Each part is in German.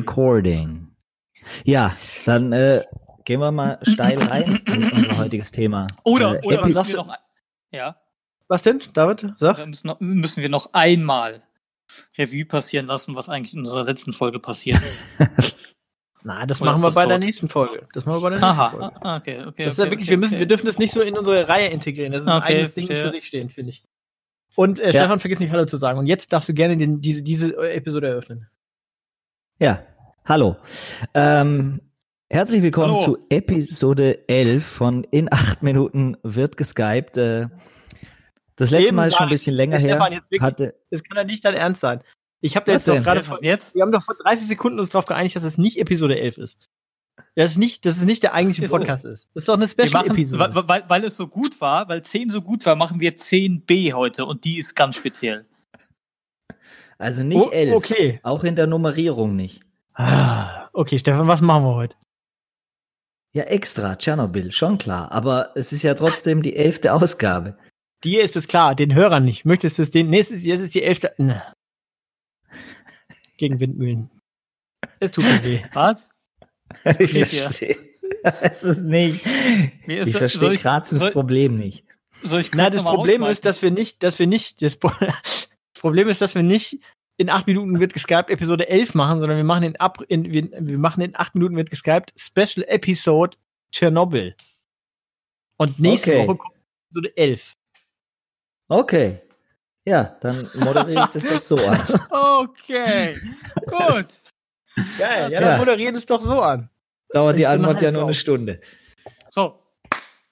Recording. Ja, dann äh, gehen wir mal steil rein in unser heutiges Thema. Oder, Äh, oder müssen wir noch, ja, Was denn, David? Sag. müssen, noch, müssen wir noch einmal Revue passieren lassen, was eigentlich in unserer letzten Folge passiert ist. Na, das Oder machen wir das bei der tot? nächsten Folge. Das machen wir bei der nächsten Aha, Folge. ah, okay, okay. Das ist okay, ja wirklich, okay, wir müssen, okay. wir dürfen das nicht so in unsere Reihe integrieren. Das ist ein eigenes Ding für sich stehen, finde ich. Und äh, Stefan, vergiss nicht Hallo zu sagen. Und jetzt darfst du gerne den, diese, diese Episode eröffnen. Ja, hallo. Ähm, herzlich willkommen Hallo. zu Episode 11 von In 8 Minuten wird geskypt. Äh, das letzte Eben Mal ist schon ein bisschen länger her. Stefan, jetzt wirklich, Hatte, das kann ja nicht dein Ernst sein. Ich habe da jetzt doch gerade jetzt? wir haben doch vor 30 Sekunden uns darauf geeinigt, dass es nicht Episode 11 ist. Das ist nicht, das ist nicht der eigentliche Es Podcast ist. Das ist doch eine Special-Episode. weil, weil, weil es so gut war, weil 10 so gut war, machen wir 10b heute und die ist ganz speziell. also nicht Oh, 11. okay. Auch in der Nummerierung nicht. Ah, okay, Stefan, was machen wir heute? Ja, extra, Tschernobyl, schon klar. Aber es ist ja trotzdem die elfte Ausgabe. Dir ist es klar, den Hörern nicht. Möchtest du es den? Nee, es ist, es ist die elfte. Na. Gegen Windmühlen. Es tut mir weh. Was? Ich verstehe. Es ist nicht. Mir ist Ich das- verstehe Grazens soll- Problem nicht. Soll ich Na, das Problem ist, dass wir nicht, dass wir nicht, das Problem ist, dass wir nicht in acht Minuten wird geskypt Episode 11 machen, sondern wir machen in, ab, in, wir, wir machen in acht Minuten wird geskypt Special Episode Tschernobyl. Und nächste Okay. Woche kommt Episode 11. Okay. Ja, dann moderiere ich das doch so an. Okay, gut. Geil, ja, Ja. dann moderieren es doch so an. Dauert die Ich Antwort ja nur eine. Stunde. So,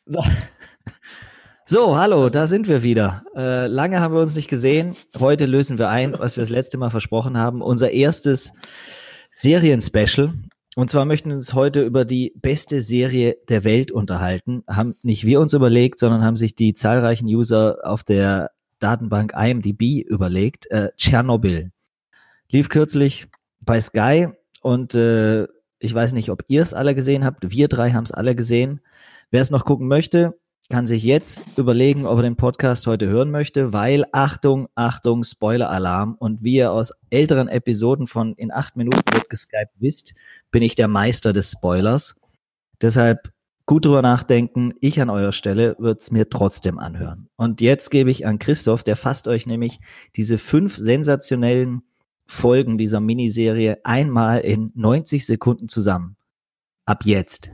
So, hallo, da sind wir wieder. Äh, lange haben wir uns nicht gesehen. Heute lösen wir ein, was wir das letzte Mal versprochen haben. Unser erstes Serien-Special. Und zwar möchten wir uns heute über die beste Serie der Welt unterhalten. Haben nicht wir uns überlegt, sondern haben sich die zahlreichen User auf der Datenbank IMDb überlegt. Äh, Tschernobyl. Lief kürzlich bei Sky und äh, ich weiß nicht, ob ihr es alle gesehen habt. Wir drei haben es alle gesehen. Wer es noch gucken möchte, kann sich jetzt überlegen, ob er den Podcast heute hören möchte, weil Achtung, Achtung, Spoiler-Alarm. Und wie ihr aus älteren Episoden von In acht Minuten wird geskypt wisst, bin ich der Meister des Spoilers. Deshalb gut drüber nachdenken. Ich an eurer Stelle würde es mir trotzdem anhören. Und jetzt gebe ich an Christoph, der fasst euch nämlich diese fünf sensationellen Folgen dieser Miniserie einmal in 90 Sekunden zusammen. Ab jetzt.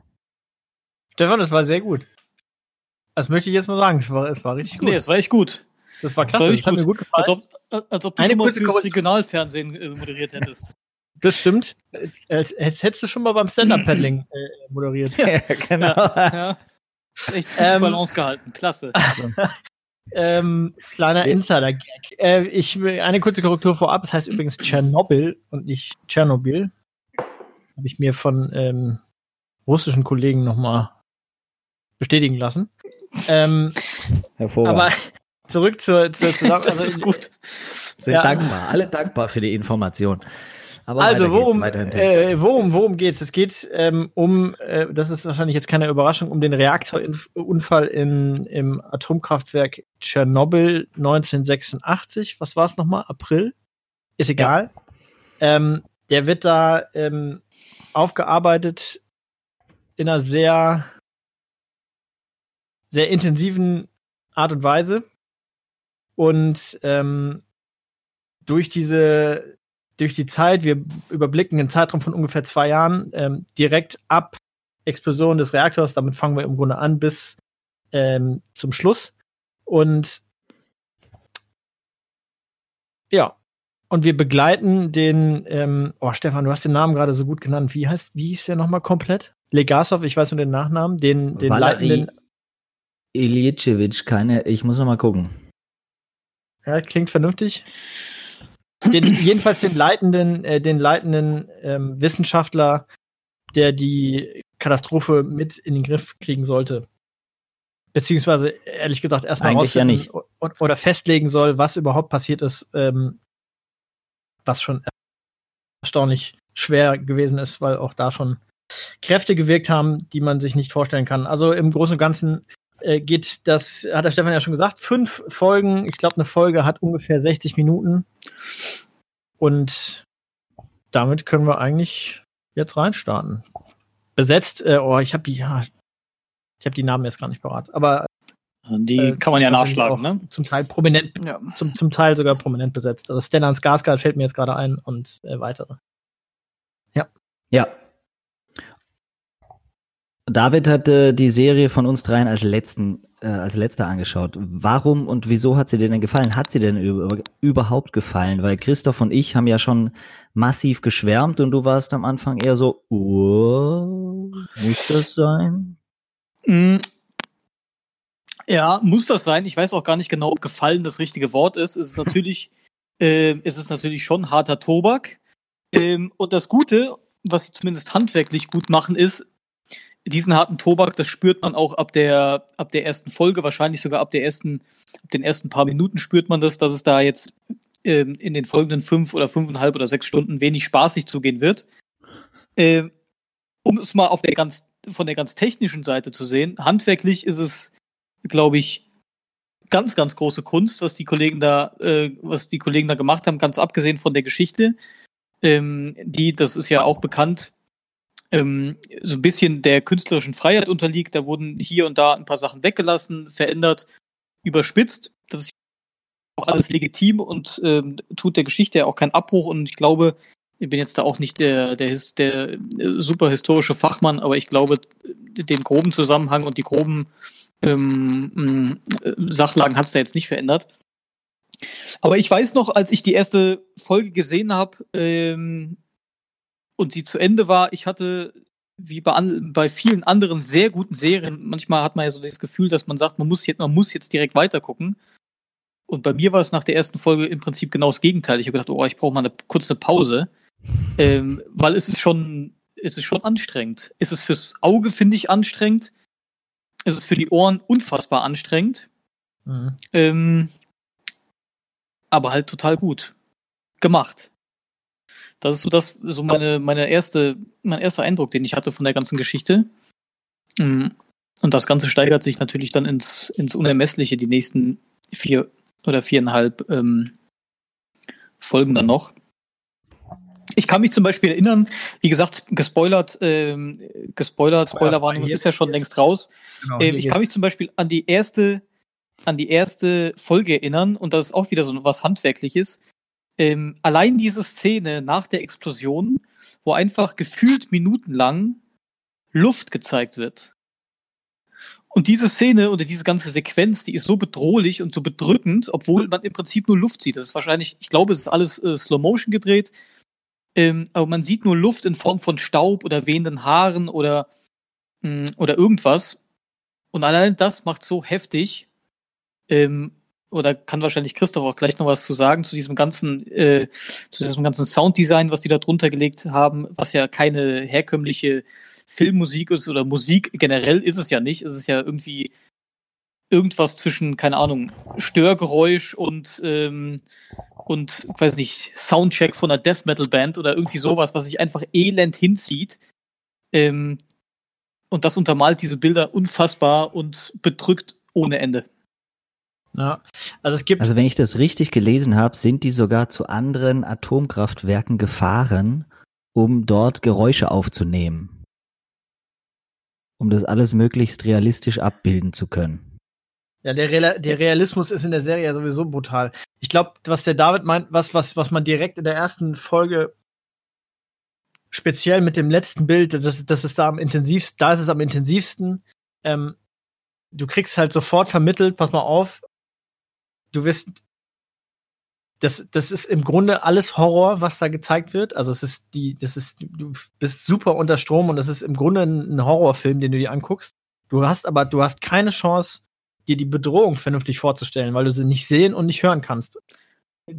Stefan, das war sehr gut. Das möchte ich jetzt mal sagen. Es war, es war richtig gut. nee, das war echt gut. das war das war klasse. Das, hat mir gut gefallen. Als ob, als ob du Eine kurze fürs Korrektur. Regionalfernsehen äh, moderiert hättest. Das stimmt. Als, als hättest du schon mal beim Stand-Up-Paddling äh, moderiert. Ja, genau. Ja. Echt gut Ähm, Balance gehalten. Klasse. Ähm, kleiner Ja. Insider-Gag. Äh, ich will eine kurze Korrektur vorab. Es heißt übrigens Tschernobyl und nicht Tschernobyl. Habe ich mir von ähm, russischen Kollegen nochmal bestätigen lassen. Ähm, Hervorragend. aber zurück zur, zur Zusammenfassung. Das ist gut. sind ja. dankbar, alle dankbar für die Information. Aber Also worum, äh, worum, worum geht's? Es geht ähm, um, äh, das ist wahrscheinlich jetzt keine Überraschung, um den Reaktorunfall in, im Atomkraftwerk Tschernobyl 1986. Was war es nochmal? April? Ist egal. Ähm, der wird da ähm, aufgearbeitet in einer sehr, sehr intensiven Art und Weise. Und ähm, durch diese durch die Zeit, wir überblicken einen Zeitraum von ungefähr zwei Jahren, ähm, direkt ab Explosion des Reaktors, damit fangen wir im Grunde an bis ähm, zum Schluss. Und ja, und wir begleiten den, ähm, oh Stefan, du hast den Namen gerade so gut genannt. Wie heißt, wie hieß der nochmal komplett? Legasov, ich weiß nur den Nachnamen, den, den Valery leitenden. Iljitschewitsch, keine, ich muss noch mal gucken. Ja, klingt vernünftig. Den, jedenfalls den leitenden, äh, den leitenden ähm, Wissenschaftler, der die Katastrophe mit in den Griff kriegen sollte. Beziehungsweise, ehrlich gesagt, erstmal ja rausfinden nicht. o- oder festlegen soll, was überhaupt passiert ist, ähm, was schon erstaunlich schwer gewesen ist, weil auch da schon Kräfte gewirkt haben, die man sich nicht vorstellen kann. Also im Großen und Ganzen äh, geht das, hat der Stefan ja schon gesagt, fünf Folgen. Ich glaube, eine Folge hat ungefähr 60 Minuten. Und damit können wir eigentlich jetzt reinstarten. Besetzt, äh, oh, ich habe die, ja, ich habe die Namen jetzt gar nicht parat, aber die äh, kann man ja nachschlagen, ne? Zum Teil prominent, ja. zum, zum Teil sogar prominent besetzt. Also Stellan Skarsgård fällt mir jetzt gerade ein und äh, weitere. Ja. Ja. David hatte die Serie von uns dreien als letzten, äh, als letzter angeschaut. Warum und wieso hat sie dir denn gefallen? Hat sie denn über, überhaupt gefallen? Weil Christoph und ich haben ja schon massiv geschwärmt und du warst am Anfang eher so, oh, muss das sein? Mm. Ja, muss das sein. Ich weiß auch gar nicht genau, ob gefallen das richtige Wort ist. Es ist natürlich, äh, es ist natürlich schon harter Tobak. Ähm, und das Gute, was sie zumindest handwerklich gut machen, ist, diesen harten Tobak, das spürt man auch ab der, ab der ersten Folge, wahrscheinlich sogar ab der ersten, ab den ersten paar Minuten spürt man das, dass es da jetzt ähm, in den folgenden fünf oder fünfeinhalb oder sechs Stunden wenig spaßig zugehen wird. Ähm, um es mal auf der ganz, von der ganz technischen Seite zu sehen, handwerklich ist es, glaube ich, ganz, ganz große Kunst, was die Kollegen da, äh, was die Kollegen da gemacht haben, ganz abgesehen von der Geschichte. Ähm, die, das ist ja auch bekannt, ähm, so ein bisschen der künstlerischen Freiheit unterliegt. Da wurden hier und da ein paar Sachen weggelassen, verändert, überspitzt. Das ist auch alles legitim und ähm, tut der Geschichte ja auch keinen Abbruch. Und ich glaube, ich bin jetzt da auch nicht der, der, der äh, super historische Fachmann, aber ich glaube, den groben Zusammenhang und die groben ähm, äh, Sachlagen hat es da jetzt nicht verändert. Aber ich weiß noch, als ich die erste Folge gesehen habe, ähm, und sie zu Ende war, ich hatte wie bei, an, bei vielen anderen sehr guten Serien, manchmal hat man ja so das Gefühl, dass man sagt, man muss jetzt, man muss jetzt direkt weitergucken. Und bei mir war es nach der ersten Folge im Prinzip genau das Gegenteil. Ich habe gedacht, oh, ich brauche mal eine kurze Pause, ähm, weil es ist schon, es ist schon anstrengend. Es ist fürs Auge, finde ich, anstrengend. Es ist für die Ohren unfassbar anstrengend. Mhm. Ähm, aber halt total gut gemacht. Das ist so das, so meine, meine erste, mein erster Eindruck, den ich hatte von der ganzen Geschichte. Mm. Und das Ganze steigert sich natürlich dann ins, ins Unermessliche, die nächsten vier oder viereinhalb ähm, Folgen dann noch. Ich kann mich zum Beispiel erinnern, wie gesagt, gespoilert, ähm, gespoilert, Spoilerwarnung ist ja schon längst raus. Genau, ähm, ich kann mich zum Beispiel an die erste, an die erste Folge erinnern und das ist auch wieder so was Handwerkliches ähm, allein diese Szene nach der Explosion, wo einfach gefühlt minutenlang Luft gezeigt wird. Und diese Szene oder diese ganze Sequenz, die ist so bedrohlich und so bedrückend, obwohl man im Prinzip nur Luft sieht. Das ist wahrscheinlich, ich glaube, es ist alles äh, Slow Motion gedreht, ähm, aber man sieht nur Luft in Form von Staub oder wehenden Haaren oder, mh, mm, oder irgendwas. Und allein das macht so heftig. Ähm, oder kann wahrscheinlich Christoph auch gleich noch was zu sagen zu diesem ganzen, äh, zu diesem ganzen Sounddesign, was die da drunter gelegt haben, was ja keine herkömmliche Filmmusik ist oder Musik generell ist es ja nicht. Es ist ja irgendwie irgendwas zwischen, keine Ahnung, Störgeräusch und, ähm, und, weiß nicht, Soundcheck von einer Death Metal Band oder irgendwie sowas, was sich einfach elend hinzieht. Ähm, und das untermalt diese Bilder unfassbar und bedrückt ohne Ende. Ja, also es gibt. Also wenn ich das richtig gelesen habe, sind die sogar zu anderen Atomkraftwerken gefahren, um dort Geräusche aufzunehmen. Um das alles möglichst realistisch abbilden zu können. Ja, der, Real der Realismus ist in der Serie ja sowieso brutal. Ich glaube, was der David meint, was, was, was man direkt in der ersten Folge speziell mit dem letzten Bild, das, das ist da am intensivsten, da ist es am intensivsten. Ähm, du kriegst halt sofort vermittelt, pass mal auf, du wirst das, das ist im Grunde alles Horror, was da gezeigt wird. Also es ist die, das ist, du bist super unter Strom und das ist im Grunde ein Horrorfilm, den du dir anguckst. Du hast aber, du hast keine Chance, dir die Bedrohung vernünftig vorzustellen, weil du sie nicht sehen und nicht hören kannst.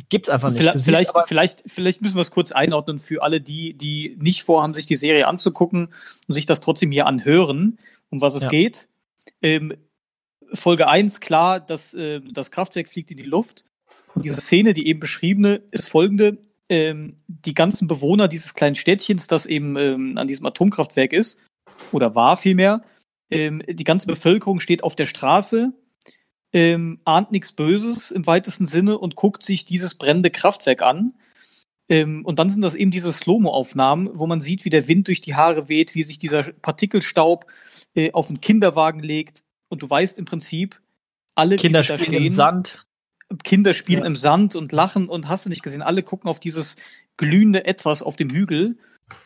Gibt's einfach nicht. Vielleicht, vielleicht, vielleicht, vielleicht, müssen wir es kurz einordnen für alle, die, die nicht vorhaben, sich die Serie anzugucken und sich das trotzdem hier anhören, um was es ja. geht. Ähm, Folge 1 klar, dass äh, das Kraftwerk fliegt in die Luft. Und diese Szene, die eben beschriebene, ist folgende. Ähm, die ganzen Bewohner dieses kleinen Städtchens, das eben ähm, an diesem Atomkraftwerk ist, oder war vielmehr, ähm, die ganze Bevölkerung steht auf der Straße, ähm, ahnt nichts Böses im weitesten Sinne und guckt sich dieses brennende Kraftwerk an. Ähm, und dann sind das eben diese Slow-Mo-Aufnahmen, wo man sieht, wie der Wind durch die Haare weht, wie sich dieser Partikelstaub äh, auf den Kinderwagen legt. Und du weißt im Prinzip, alle, Kinder die da spielen stehen, im Sand. Kinder spielen Ja. im Sand und lachen und hast du nicht gesehen, alle gucken auf dieses glühende Etwas auf dem Hügel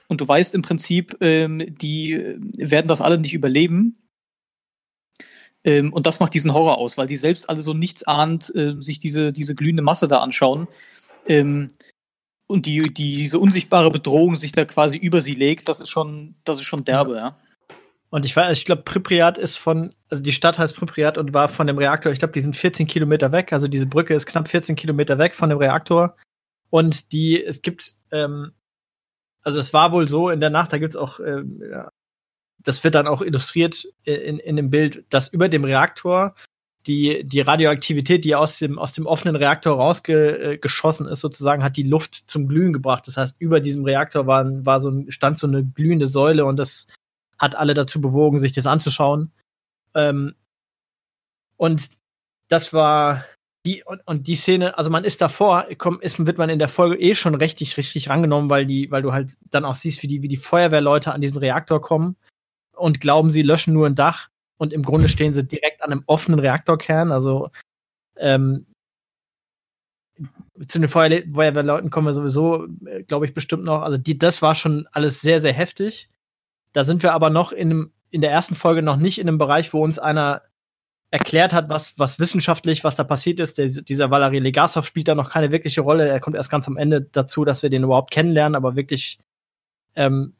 und du weißt im Prinzip, ähm, die äh, werden das alle nicht überleben. Ähm, und das macht diesen Horror aus, weil die selbst alle so nichtsahnend äh, sich diese, diese glühende Masse da anschauen. Ähm, und die, die, diese unsichtbare Bedrohung sich da quasi über sie legt, das ist schon, das ist schon derbe, ja. Und ich weiß, ich glaube, Pripyat ist von, also die Stadt heißt Pripyat und war von dem Reaktor, ich glaube, die sind 14 Kilometer weg. Also diese Brücke ist knapp 14 Kilometer weg von dem Reaktor. Und die, es gibt, ähm, also es war wohl so in der Nacht, da gibt's auch, ähm, ja, das wird dann auch illustriert in, in dem Bild, dass über dem Reaktor die, die Radioaktivität, die aus dem, aus dem offenen Reaktor rausgeschossen ist, sozusagen, hat die Luft zum Glühen gebracht. Das heißt, über diesem Reaktor war, war so, ein- stand so eine glühende Säule und das hat alle dazu bewogen, sich das anzuschauen. Ähm, und das war die und, und die Szene, also man ist davor, komm, ist, wird man in der Folge eh schon richtig, richtig rangenommen, weil die, weil du halt dann auch siehst, wie die, wie die Feuerwehrleute an diesen Reaktor kommen und glauben, sie löschen nur ein Dach und im Grunde stehen sie direkt an einem offenen Reaktorkern. Also ähm, zu den Feuerwehrleuten kommen wir sowieso, äh, glaube ich, bestimmt noch. Also die, das war schon alles sehr, sehr heftig. Da sind wir aber noch in, in der ersten Folge noch nicht in einem Bereich, wo uns einer erklärt hat, was, was wissenschaftlich, was da passiert ist. Der, dieser Valery Legasov spielt da noch keine wirkliche Rolle. Er kommt erst ganz am Ende dazu, dass wir den überhaupt kennenlernen, aber wirklich, ähm,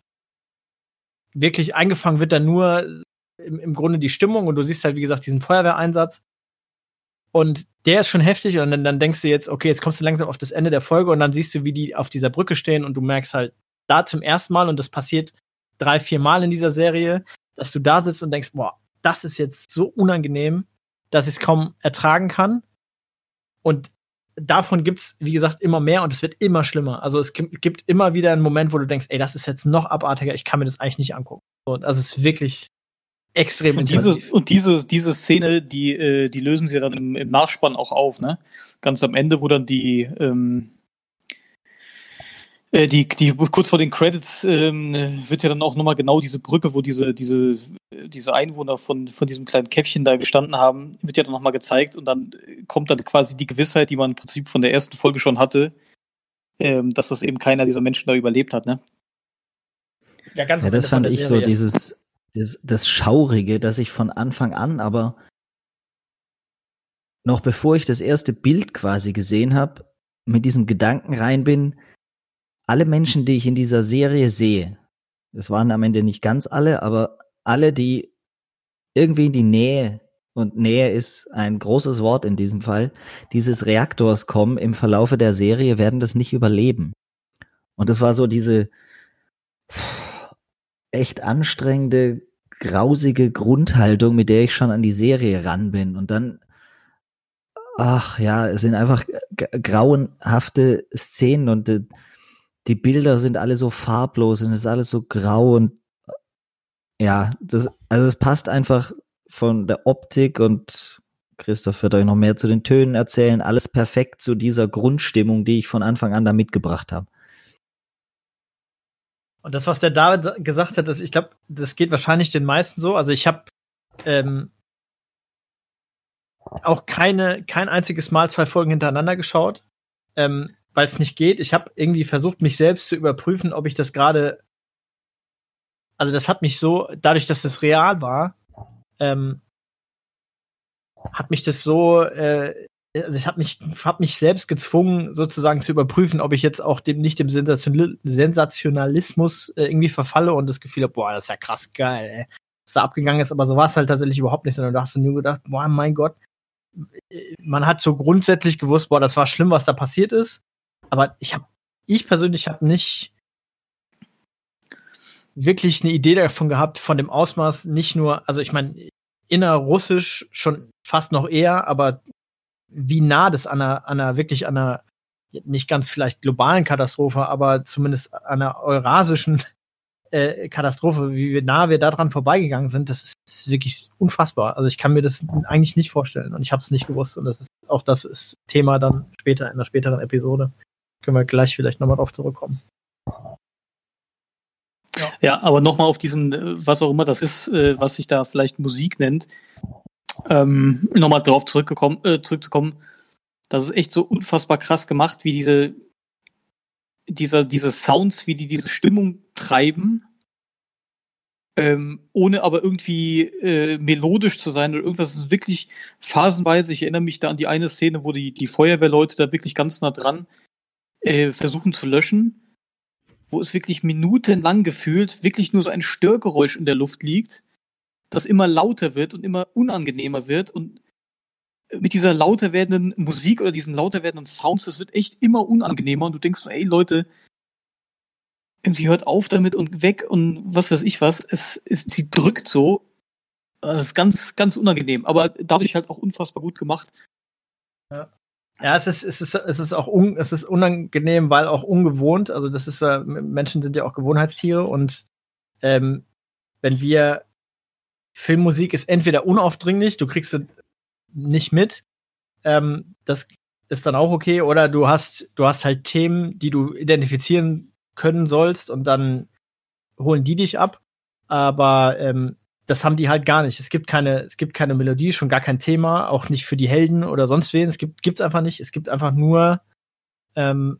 wirklich eingefangen wird da nur im, im Grunde die Stimmung und du siehst halt, wie gesagt, diesen Feuerwehreinsatz. Und der ist schon heftig und dann, dann denkst du jetzt, okay, jetzt kommst du langsam auf das Ende der Folge und dann siehst du, wie die auf dieser Brücke stehen und du merkst halt da zum ersten Mal und das passiert drei, vier Mal in dieser Serie, dass du da sitzt und denkst, boah, das ist jetzt so unangenehm, dass ich es kaum ertragen kann. Und davon gibt's, wie gesagt, immer mehr und es wird immer schlimmer. Also es gibt, gibt immer wieder einen Moment, wo du denkst, ey, das ist jetzt noch abartiger, ich kann mir das eigentlich nicht angucken. Und also es ist wirklich extrem Und diese, und diese, diese Szene, die, äh, die lösen sie dann im, im Nachspann auch auf, ne? Ganz am Ende, wo dann die, ähm, äh, die, die kurz vor den Credits ähm, wird ja dann auch nochmal genau diese Brücke, wo diese, diese, diese Einwohner von, von diesem kleinen Käffchen da gestanden haben, wird ja dann nochmal gezeigt und dann kommt dann quasi die Gewissheit, die man im Prinzip von der ersten Folge schon hatte, ähm, dass das eben keiner dieser Menschen da überlebt hat, ne? Ja, ganz Ja, das fand ich so Serie. dieses, das, das Schaurige, dass ich von Anfang an, aber noch bevor ich das erste Bild quasi gesehen habe, mit diesem Gedanken rein bin, alle Menschen, die ich in dieser Serie sehe, das waren am Ende nicht ganz alle, aber alle, die irgendwie in die Nähe, und Nähe ist ein großes Wort in diesem Fall, dieses Reaktors kommen im Verlaufe der Serie, werden das nicht überleben. Und das war so diese echt anstrengende, grausige Grundhaltung, mit der ich schon an die Serie ran bin. Und dann, ach ja, es sind einfach grauenhafte Szenen und die, Bilder sind alle so farblos und es ist alles so grau und ja, das, also es passt einfach von der Optik und Christoph wird euch noch mehr zu den Tönen erzählen, alles perfekt zu dieser Grundstimmung, die ich von Anfang an da mitgebracht habe. Und das, was der David sa- gesagt hat, das, ich glaube, das geht wahrscheinlich den meisten so. Also ich habe ähm, auch keine, kein einziges Mal zwei Folgen hintereinander geschaut, ähm, weil es nicht geht. Ich habe irgendwie versucht, mich selbst zu überprüfen, ob ich das gerade. Also das hat mich so, dadurch, dass es real war, ähm, hat mich das so, äh, also ich habe mich, hab mich selbst gezwungen, sozusagen zu überprüfen, ob ich jetzt auch dem nicht dem Sensation Sensationalismus äh, irgendwie verfalle und das Gefühl habe, boah, das ist ja krass geil, ey. Was da abgegangen ist, aber so war es halt tatsächlich überhaupt nicht, sondern da hast du nur gedacht, boah, mein Gott, äh, man hat so grundsätzlich gewusst, boah, das war schlimm, was da passiert ist, aber ich habe, ich persönlich habe nicht wirklich eine Idee davon gehabt, von dem Ausmaß nicht nur, also ich meine, innerrussisch schon fast noch eher, aber wie nah das an einer, an einer wirklich an einer nicht ganz vielleicht globalen Katastrophe, aber zumindest an einer eurasischen äh, Katastrophe, wie nah wir daran vorbeigegangen sind, das ist wirklich unfassbar. Also ich kann mir das eigentlich nicht vorstellen und ich habe es nicht gewusst und das ist auch das ist Thema dann später in der späteren Episode. Können wir gleich vielleicht nochmal drauf zurückkommen. Ja, ja aber nochmal auf diesen, äh, was auch immer das ist, äh, was sich da vielleicht Musik nennt, ähm, nochmal drauf zurückgekommen, äh, zurückzukommen. Das ist echt so unfassbar krass gemacht, wie diese, dieser, diese Sounds, wie die diese Stimmung treiben, ähm, ohne aber irgendwie äh, melodisch zu sein oder irgendwas. Es ist wirklich phasenweise. Ich erinnere mich da an die eine Szene, wo die, die Feuerwehrleute da wirklich ganz nah dran äh, versuchen zu löschen wo es wirklich minutenlang gefühlt wirklich nur so ein Störgeräusch in der Luft liegt, das immer lauter wird und immer unangenehmer wird und mit dieser lauter werdenden Musik oder diesen lauter werdenden Sounds, das wird echt immer unangenehmer und du denkst so, ey Leute, irgendwie hört auf damit und weg und was weiß ich was. Es, es sie drückt so. Das ist ganz, ganz unangenehm, aber dadurch halt auch unfassbar gut gemacht. Ja. Ja, es ist, es ist, es ist auch un, es ist unangenehm, weil auch ungewohnt. Also das ist, Menschen sind ja auch Gewohnheitstiere und ähm, wenn wir Filmmusik ist entweder unaufdringlich, du kriegst sie nicht mit, ähm, das ist dann auch okay, oder du hast, du hast halt Themen, die du identifizieren können sollst und dann holen die dich ab. Aber ähm, das haben die halt gar nicht. Es gibt keine, es gibt keine Melodie, schon gar kein Thema, auch nicht für die Helden oder sonst wen. Es gibt, gibt's einfach nicht. Es gibt einfach nur, ähm,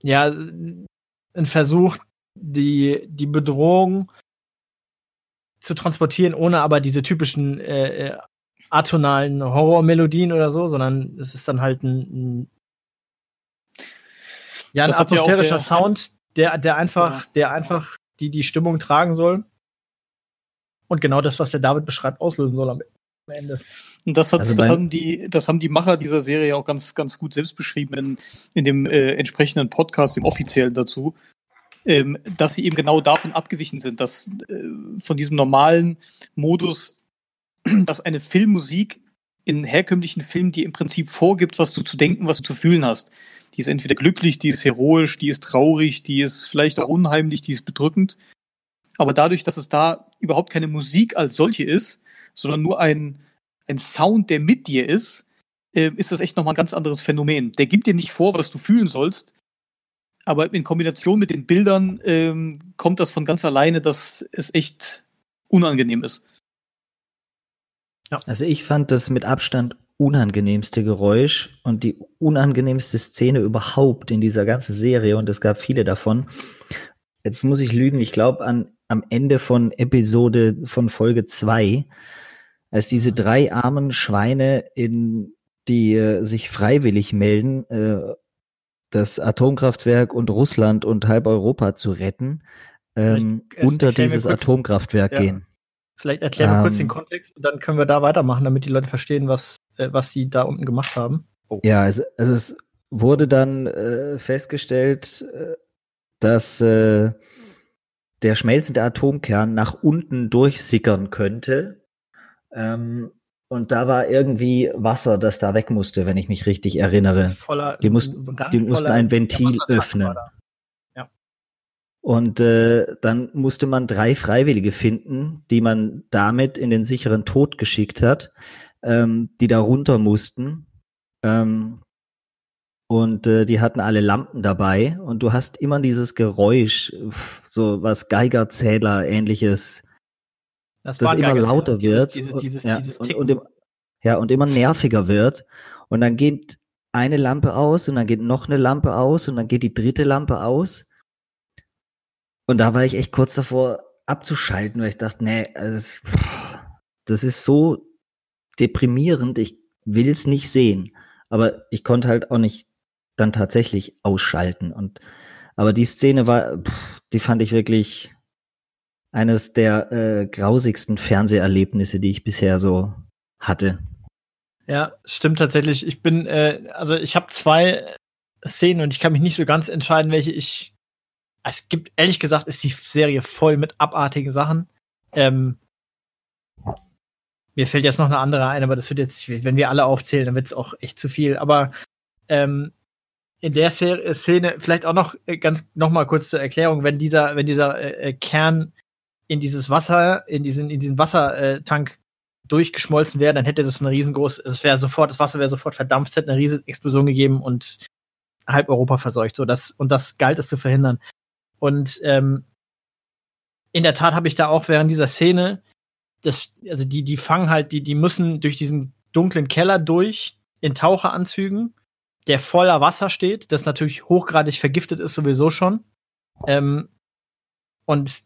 ja, ein Versuch, die, die Bedrohung zu transportieren, ohne aber diese typischen äh, äh atonalen Horrormelodien oder so, sondern es ist dann halt ein, ein ja, ein atmosphärischer ja Sound, der, der einfach, ja. der einfach die die Stimmung tragen soll. Und genau das, was der David beschreibt, auslösen soll am Ende. Und das, hat, also das, haben die, das haben die Macher dieser Serie auch ganz, ganz gut selbst beschrieben in, in dem äh, entsprechenden Podcast, dem offiziellen dazu, ähm, dass sie eben genau davon abgewichen sind, dass äh, von diesem normalen Modus, dass eine Filmmusik in herkömmlichen Filmen dir im Prinzip vorgibt, was du zu denken, was du zu fühlen hast. Die ist entweder glücklich, die ist heroisch, die ist traurig, die ist vielleicht auch unheimlich, die ist bedrückend. Aber dadurch, dass es da überhaupt keine Musik als solche ist, sondern nur ein, ein Sound, der mit dir ist, äh, ist das echt nochmal ein ganz anderes Phänomen. Der gibt dir nicht vor, was du fühlen sollst, aber in Kombination mit den Bildern ähm, kommt das von ganz alleine, dass es echt unangenehm ist. Ja. Also ich fand das mit Abstand unangenehmste Geräusch und die unangenehmste Szene überhaupt in dieser ganzen Serie und es gab viele davon. Jetzt muss ich lügen, ich glaube an am Ende von Episode von Folge 2, als diese drei armen Schweine in die äh, sich freiwillig melden, äh, das Atomkraftwerk und Russland und halb Europa zu retten, ähm, unter dieses Atomkraftwerk ja. gehen. Vielleicht erklären wir ähm, kurz den Kontext und dann können wir da weitermachen, damit die Leute verstehen, was, was die da unten gemacht haben. Oh. Ja, also, also es wurde dann äh, festgestellt, äh, dass äh, der schmelzende Atomkern nach unten durchsickern könnte. Ähm, und da war irgendwie Wasser, das da weg musste, wenn ich mich richtig erinnere. Voller, die, mussten, die mussten ein Ventil öffnen. Und äh, dann musste man drei Freiwillige finden, die man damit in den sicheren Tod geschickt hat, ähm, die da runter mussten. Ähm, und äh, die hatten alle Lampen dabei. Und du hast immer dieses Geräusch, so was Geigerzähler ähnliches, das, das immer lauter wird. Dieses, dieses, ja, dieses und, und im, ja, und immer nerviger wird. Und dann geht eine Lampe aus und dann geht noch eine Lampe aus und dann geht die dritte Lampe aus. Und da war ich echt kurz davor abzuschalten, weil ich dachte, nee, also, das ist so deprimierend, ich will es nicht sehen. Aber ich konnte halt auch nicht dann tatsächlich ausschalten. Und aber die Szene war, die fand ich wirklich eines der äh, grausigsten Fernseherlebnisse, die ich bisher so hatte. Ja, stimmt tatsächlich. Ich bin, äh, also ich habe zwei Szenen und ich kann mich nicht so ganz entscheiden, welche ich es gibt, ehrlich gesagt, ist die Serie voll mit abartigen Sachen. Ähm, mir fällt jetzt noch eine andere ein, aber das wird jetzt, wenn wir alle aufzählen, dann wird es auch echt zu viel. Aber ähm, in der Szene, vielleicht auch noch äh, ganz noch mal kurz zur Erklärung, wenn dieser, wenn dieser äh, äh, Kern in dieses Wasser, in diesen, in diesen Wassertank durchgeschmolzen wäre, dann hätte das eine riesengroße, es wäre sofort, das Wasser wäre sofort verdampft, hätte eine riesige Explosion gegeben und halb Europa verseucht. So, das, und das galt es zu verhindern. Und ähm, in der Tat habe ich da auch während dieser Szene, das, also die, die fangen halt, die, die müssen durch diesen dunklen Keller durch in Taucheranzügen, der voller Wasser steht, das natürlich hochgradig vergiftet ist sowieso schon. Ähm, und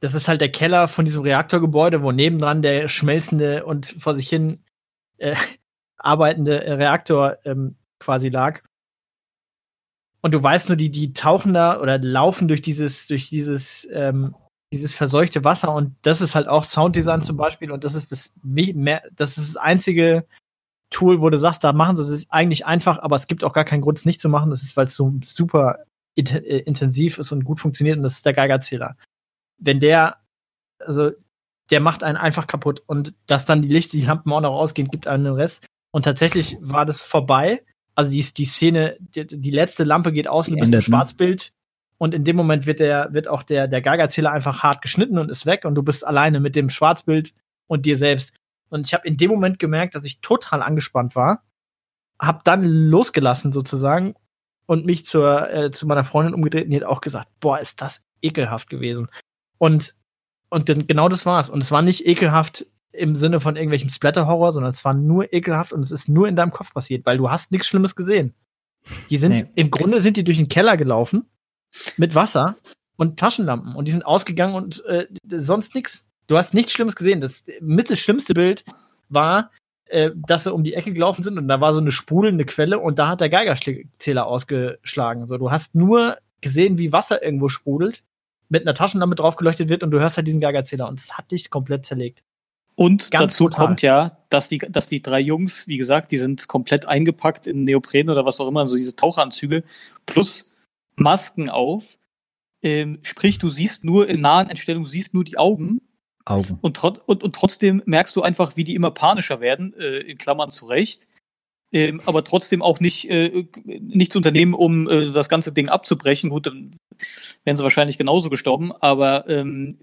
das ist halt der Keller von diesem Reaktorgebäude, wo nebendran der schmelzende und vor sich hin äh, arbeitende Reaktor ähm, quasi lag. Und du weißt nur, die, die tauchen da oder laufen durch dieses, durch dieses, ähm, dieses verseuchte Wasser und das ist halt auch Sounddesign zum Beispiel und das ist das, das ist das einzige Tool, wo du sagst, da machen sie es eigentlich einfach, aber es gibt auch gar keinen Grund, es nicht zu machen. Das ist, weil es so super äh, intensiv ist und gut funktioniert und das ist der Geigerzähler. Wenn der, also der macht einen einfach kaputt und dass dann die Lichter, die Lampen auch noch ausgehen, gibt einen den Rest. Und tatsächlich war das vorbei. Also die, die Szene, die, die letzte Lampe geht aus und du bist im ne? Schwarzbild. Und in dem Moment wird der, wird auch der, der Geigerzähler einfach hart geschnitten und ist weg und du bist alleine mit dem Schwarzbild und dir selbst. Und ich habe in dem Moment gemerkt, dass ich total angespannt war, habe dann losgelassen sozusagen und mich zur, äh, zu meiner Freundin umgedreht und die hat auch gesagt, boah, ist das ekelhaft gewesen. Und, und dann, genau das war's. Und es war nicht ekelhaft im Sinne von irgendwelchem Splatter-Horror, sondern es war nur ekelhaft und es ist nur in deinem Kopf passiert, weil du hast nichts Schlimmes gesehen. Die sind, nee. im Grunde sind die durch den Keller gelaufen mit Wasser und Taschenlampen und die sind ausgegangen und äh, sonst nichts. Du hast nichts Schlimmes gesehen. Das mit das schlimmste Bild war, äh, dass sie um die Ecke gelaufen sind und da war so eine sprudelnde Quelle und da hat der Geigerzähler ausgeschlagen. So, du hast nur gesehen, wie Wasser irgendwo sprudelt, mit einer Taschenlampe drauf geleuchtet wird und du hörst halt diesen Geigerzähler und es hat dich komplett zerlegt. Und Ganz dazu total. kommt ja, dass die, dass die drei Jungs, wie gesagt, die sind komplett eingepackt in Neopren oder was auch immer, so diese Taucheranzüge, plus Masken auf. Ähm, sprich, du siehst nur in nahen Entstellungen, du siehst nur die Augen Augen. Und, und, und trotzdem merkst du einfach, wie die immer panischer werden, äh, in Klammern zurecht. Ähm, aber trotzdem auch nicht äh, nichts unternehmen, um äh, das ganze Ding abzubrechen. Gut, dann wären sie wahrscheinlich genauso gestorben, aber ähm,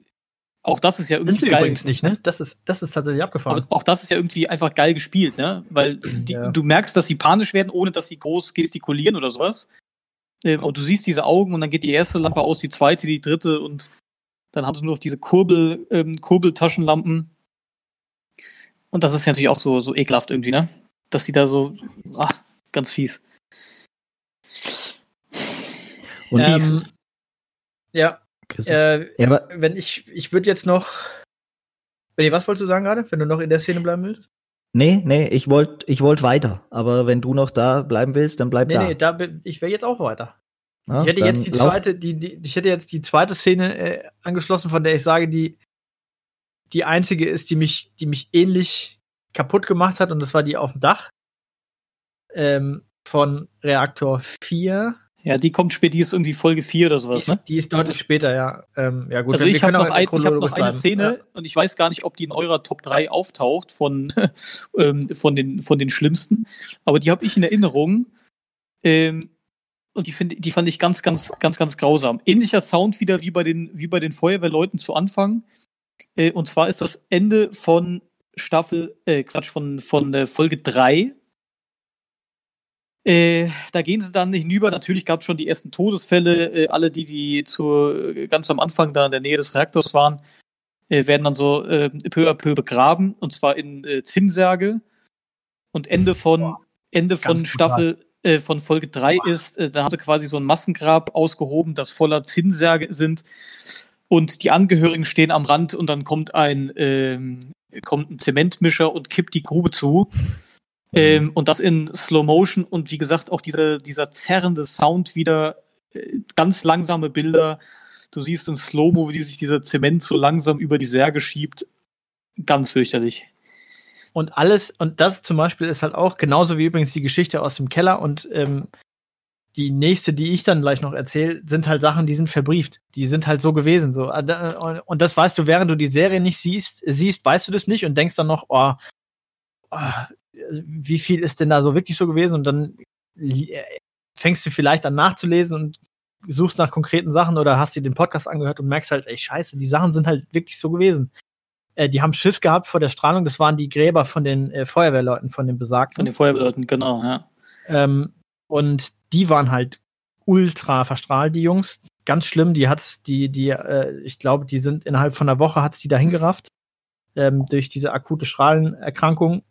auch das ist ja irgendwie Sind sie geil. übrigens nicht, ne? Das ist, das ist tatsächlich abgefahren. Aber auch das ist ja irgendwie einfach geil gespielt, ne? Weil die, ja. du merkst, dass sie panisch werden, ohne dass sie groß gestikulieren oder sowas. Ähm, aber du siehst diese Augen und dann geht die erste Lampe aus, die zweite, die dritte und dann haben sie nur noch diese Kurbel, ähm, Kurbeltaschenlampen. Und das ist ja natürlich auch so, so ekelhaft irgendwie, ne? Dass die da so, ach, ganz fies. Und ähm, ja. Äh, ja aber wenn ich, ich würde jetzt noch. Benny, was wolltest du sagen gerade, wenn du noch in der Szene bleiben willst? Nee, nee, ich wollte ich wollt weiter. Aber wenn du noch da bleiben willst, dann bleib nee, da. Nee, da ich wäre jetzt auch weiter. Ja, ich hätte jetzt die zweite, die, die, ich hätte jetzt die zweite Szene äh, angeschlossen, von der ich sage, die die einzige ist, die mich, die mich ähnlich kaputt gemacht hat, und das war die auf dem Dach ähm, von Reaktor 4. Ja, die kommt später, die ist irgendwie Folge 4 oder sowas, die, ne? Die ist deutlich später, ja. Ähm, ja gut, also ich habe noch, ein, ich hab noch eine Szene ja. und ich weiß gar nicht, ob die in eurer Top 3 auftaucht von, ähm, von, den, von den schlimmsten, aber die habe ich in Erinnerung. Ähm, und die, find, die fand ich ganz, ganz, ganz, ganz grausam. Ähnlicher Sound wieder wie bei den, wie bei den Feuerwehrleuten zu Anfang. Äh, und zwar ist das Ende von Staffel, äh, Quatsch, von, von äh, Folge 3. Äh, da gehen sie dann hinüber. Natürlich gab es schon die ersten Todesfälle. Äh, alle, die, die zu, ganz am Anfang da in der Nähe des Reaktors waren, äh, werden dann so äh, peu à peu begraben. Und zwar in äh, Zinnsärge. Und Ende von, Ende von Staffel, äh, von Folge 3 ist, äh, da haben sie quasi so ein Massengrab ausgehoben, das voller Zinnsärge sind. Und die Angehörigen stehen am Rand und dann kommt ein, ähm, kommt ein Zementmischer und kippt die Grube zu. Ähm, und das in Slow Motion und wie gesagt auch dieser, dieser zerrende Sound wieder, äh, ganz langsame Bilder. Du siehst in Slow-Mo, wie sich dieser Zement so langsam über die Särge schiebt. Ganz fürchterlich. Und alles, und das zum Beispiel ist halt auch genauso wie übrigens die Geschichte aus dem Keller und ähm, die nächste, die ich dann gleich noch erzähle, sind halt Sachen, die sind verbrieft. Die sind halt so gewesen. So. Äh, und das weißt du, während du die Serie nicht siehst, siehst, weißt du das nicht und denkst dann noch, oh, oh wie viel ist denn da so wirklich so gewesen? Und dann äh, fängst du vielleicht an nachzulesen und suchst nach konkreten Sachen oder hast dir den Podcast angehört und merkst halt, ey, scheiße, die Sachen sind halt wirklich so gewesen. Äh, die haben Schiss gehabt vor der Strahlung. Das waren die Gräber von den äh, Feuerwehrleuten, von den besagten. Von den Feuerwehrleuten, genau, ja. Ähm, und die waren halt ultra verstrahlt, die Jungs. Ganz schlimm. Die hat's, die, die, äh, ich glaube, die sind innerhalb von einer Woche hat's die dahin gerafft. Ähm, durch diese akute Strahlenerkrankung.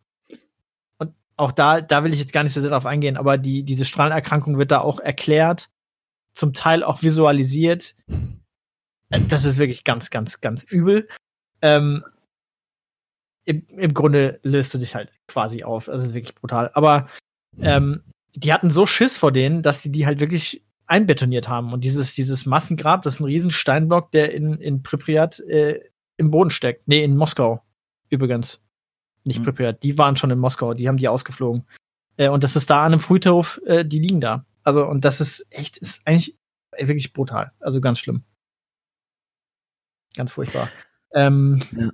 Auch da, da will ich jetzt gar nicht so sehr drauf eingehen, aber die, diese Strahlenerkrankung wird da auch erklärt, zum Teil auch visualisiert. Das ist wirklich ganz, ganz, ganz übel. Ähm, im, Im Grunde löst du dich halt quasi auf. Das ist wirklich brutal. Aber ähm, die hatten so Schiss vor denen, dass sie die halt wirklich einbetoniert haben. Und dieses, dieses Massengrab, das ist ein riesen Steinblock, der in, in Pripyat äh, im Boden steckt. Nee, in Moskau übrigens. Nicht Mhm. Pripyat, die waren schon in Moskau, die haben die ausgeflogen. Äh, und das ist da an einem Friedhof, äh, die liegen da. Also, und das ist echt, ist eigentlich wirklich brutal. Also ganz schlimm. Ganz furchtbar. Ähm, Ja.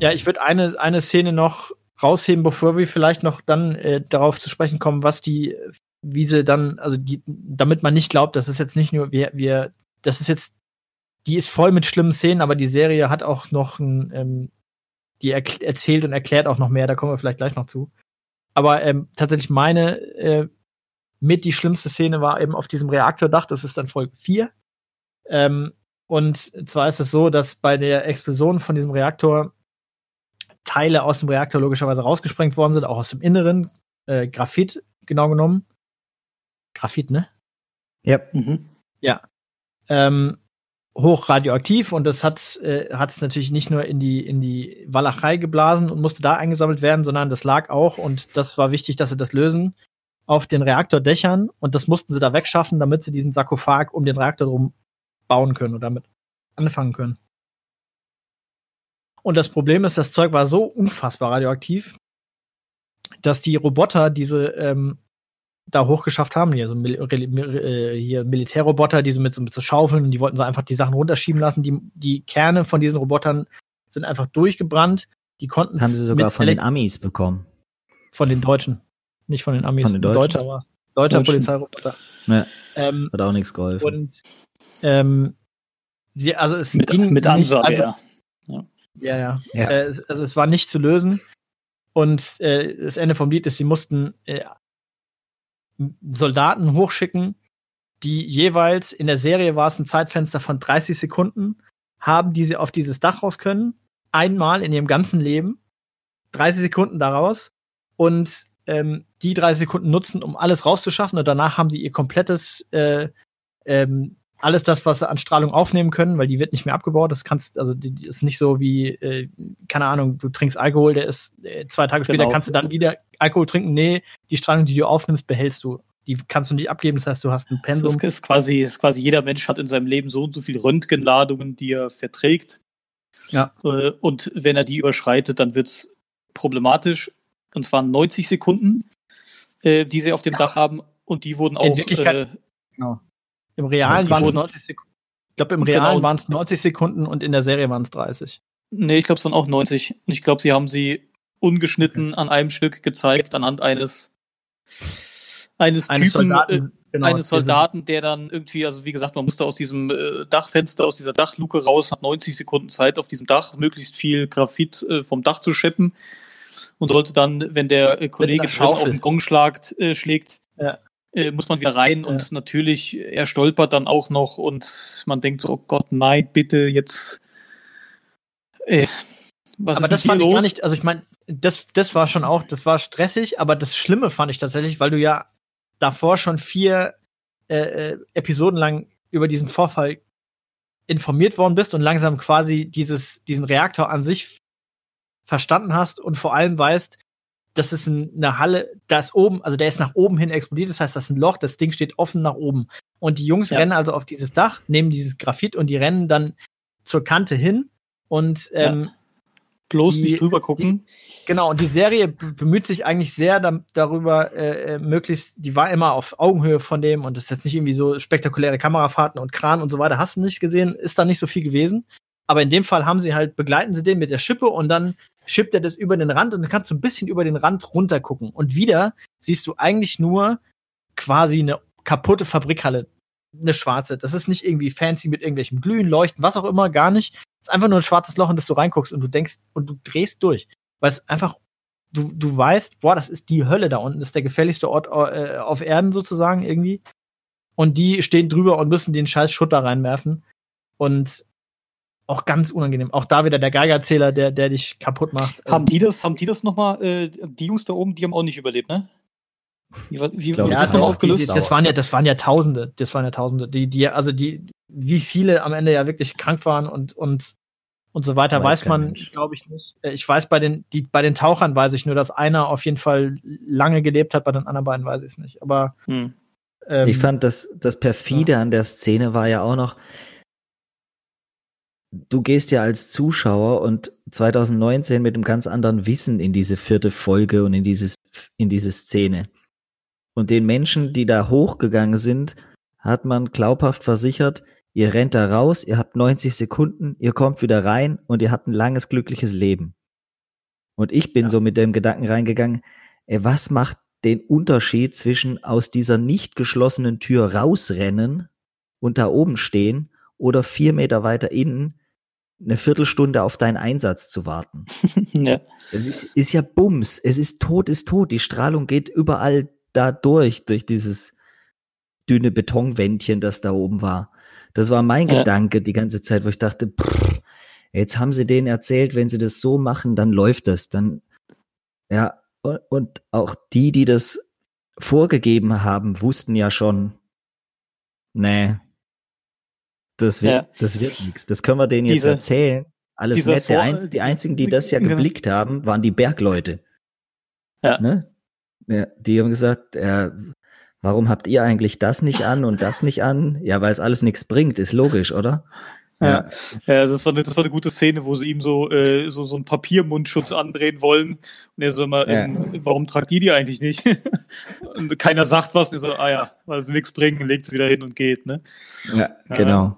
ja, ich würde eine, eine Szene noch rausheben, bevor wir vielleicht noch dann äh, darauf zu sprechen kommen, was die, wie sie dann, also die, damit man nicht glaubt, das ist jetzt nicht nur, wir, wir, das ist jetzt, die ist voll mit schlimmen Szenen, aber die Serie hat auch noch ein, ähm, die erk- erzählt und erklärt auch noch mehr, da kommen wir vielleicht gleich noch zu. Aber ähm, tatsächlich meine äh, mit die schlimmste Szene war eben auf diesem Reaktordach, das ist dann Folge 4. Ähm, und zwar ist es so, dass bei der Explosion von diesem Reaktor Teile aus dem Reaktor logischerweise rausgesprengt worden sind, auch aus dem Inneren. Äh, Graphit, genau genommen. Graphit, ne? Ja. Mhm. ähm, hochradioaktiv und das hat äh, es natürlich nicht nur in die in die Walachei geblasen und musste da eingesammelt werden, sondern das lag auch und das war wichtig, dass sie das lösen auf den Reaktordächern und das mussten sie da wegschaffen, damit sie diesen Sarkophag um den Reaktor drum bauen können oder damit anfangen können. Und das Problem ist, das Zeug war so unfassbar radioaktiv, dass die Roboter diese ähm, da hochgeschafft haben, hier so Mil Reli- Mil- äh, hier Militärroboter, die sind mit so, mit so Schaufeln und die wollten so einfach die Sachen runterschieben lassen. Die, die Kerne von diesen Robotern sind einfach durchgebrannt. Die konnten Haben sie sogar von den Elek- Amis bekommen. von den Deutschen, nicht von den Amis. Von den Deutschen? Deutscher war Deutscher Deutschen. Polizeiroboter. Ja, Ähm, hat auch nichts geholfen. und ähm, sie, also es Mit, ging mit nicht, Ansage, also, ja. Ja, ja. Ja. Äh, also es war nicht zu lösen. Und äh, das Ende vom Lied ist, sie mussten äh, Soldaten hochschicken, die jeweils in der Serie war es ein Zeitfenster von 30 Sekunden, haben, die sie auf dieses Dach raus können. Einmal in ihrem ganzen Leben. 30 Sekunden daraus. Und ähm, die 30 Sekunden nutzen, um alles rauszuschaffen. Und danach haben sie ihr komplettes äh, ähm, alles das, was sie an Strahlung aufnehmen können, weil die wird nicht mehr abgebaut. Das kannst, also die, die ist nicht so wie, äh, keine Ahnung, du trinkst Alkohol, der ist äh, zwei Tage später Genau. kannst du dann wieder Alkohol trinken. Nee, die Strahlung, die du aufnimmst, behältst du. Die kannst du nicht abgeben. Das heißt, du hast ein Das Pensum. ist quasi, ist quasi jeder Mensch hat in seinem Leben so und so viele Röntgenladungen, die er verträgt. Ja. Äh, Und wenn er die überschreitet, dann wird es problematisch. Und zwar 90 Sekunden, äh, die sie auf dem Dach haben. Und die wurden In auch. Wirklichkeit- Äh, Im Realen waren es wurden- 90 Sekunden. Ich glaube, im Genau. Realen waren es 90 Sekunden und in der Serie waren es 30. nee, ich glaube, es waren auch 90. Und ich glaube, sie haben sie ungeschnitten an einem Stück gezeigt, anhand eines, eines, Eines Typen, äh, Soldaten, genau, eines Soldaten, der dann irgendwie, also wie gesagt, man musste aus diesem äh, Dachfenster, aus dieser Dachluke raus, hat 90 Sekunden Zeit, auf diesem Dach möglichst viel Graphit äh, vom Dach zu scheppen und sollte dann, wenn der äh, Kollege auf den Gong schlagt, äh, schlägt, Ja. Äh, muss man wieder rein Ja. und natürlich, er stolpert dann auch noch und man denkt so, oh Gott, nein, bitte jetzt. Äh, was aber ist das fand dir ich gar los? nicht, also ich meine, das, das war schon auch, das war stressig, aber das Schlimme fand ich tatsächlich, weil du ja davor schon vier äh, äh, Episoden lang über diesen Vorfall informiert worden bist und langsam quasi dieses, diesen Reaktor an sich verstanden hast und vor allem weißt, das ist ein, eine Halle, da ist oben, also der ist nach oben hin explodiert, das heißt, das ist ein Loch, das Ding steht offen nach oben. Und die Jungs Ja. rennen also auf dieses Dach, nehmen dieses Graphit und die rennen dann zur Kante hin und ähm, Bloß die- nicht drüber gucken. Genau, und die Serie bemüht sich eigentlich sehr da, darüber, äh, äh, möglichst, die war immer auf Augenhöhe von dem und das ist jetzt nicht irgendwie so spektakuläre Kamerafahrten und Kran und so weiter, hast du nicht gesehen, ist da nicht so viel gewesen. Aber in dem Fall haben sie halt, begleiten sie den mit der Schippe und dann schippt er das über den Rand und dann kannst du ein bisschen über den Rand runter gucken. Und wieder siehst du eigentlich nur quasi eine kaputte Fabrikhalle eine schwarze. Das ist nicht irgendwie fancy mit irgendwelchem Glühen, Leuchten, was auch immer, gar nicht. Es ist einfach nur ein schwarzes Loch, in das du reinguckst und du denkst und du drehst durch. Weil es einfach, du, du weißt, boah, das ist die Hölle da unten, das ist der gefährlichste Ort äh, auf Erden sozusagen irgendwie. Und die stehen drüber und müssen den scheiß Schutt da reinwerfen. Und auch ganz unangenehm. Auch da wieder der Geigerzähler, der, der dich kaputt macht. Haben die das, haben die das nochmal, äh, die Jungs da oben, die haben auch nicht überlebt, ne? Wie, wie glaub, wurde das nochmal aufgelöst? das waren ja, das waren ja Tausende, das waren ja Tausende. Die, die, also die, wie viele am Ende ja wirklich krank waren und, und, und so weiter, weiß, weiß man, glaube ich, nicht. Äh, ich weiß, bei den, die, bei den Tauchern weiß ich nur, dass einer auf jeden Fall lange gelebt hat, bei den anderen beiden weiß ich es nicht. Aber hm. ähm, ich fand, das, das perfide ja. an der Szene war ja auch noch, du gehst ja als Zuschauer und 2019 mit einem ganz anderen Wissen in diese vierte Folge und in dieses, in diese Szene. Und den Menschen, die da hochgegangen sind, hat man glaubhaft versichert, ihr rennt da raus, ihr habt 90 Sekunden, ihr kommt wieder rein und ihr habt ein langes, glückliches Leben. Und ich bin ja. so mit dem Gedanken reingegangen, ey, was macht den Unterschied zwischen aus dieser nicht geschlossenen Tür rausrennen und da oben stehen oder vier Meter weiter innen eine Viertelstunde auf deinen Einsatz zu warten. ja. Es ist, ist ja Bums. Es ist tot, ist tot. Die Strahlung geht überall da durch, durch dieses dünne Betonwändchen, das da oben war. Das war mein ja. Gedanke die ganze Zeit, wo ich dachte, pff, jetzt haben sie denen erzählt, wenn sie das so machen, dann läuft das. Dann, ja, und, und auch die, die das vorgegeben haben, wussten ja schon, nee, das wird, ja. das wird nichts. Das können wir denen diese, jetzt erzählen. Alles nett. Ein, die einzigen, die das ja genau. geblickt haben, waren die Bergleute. Ja. Ne? Ja, die haben gesagt, ja, warum habt ihr eigentlich das nicht an und das nicht an? Ja, weil es alles nichts bringt, ist logisch, oder? Ja, ja das, war eine, das war eine gute Szene, wo sie ihm so, äh, so, so einen Papiermundschutz andrehen wollen. Und er so immer, ja. ähm, warum tragt die die eigentlich nicht? und keiner sagt was. Und er so, ah ja, weil sie nichts bringen, legt sie wieder hin und geht. Ne? Ja, genau.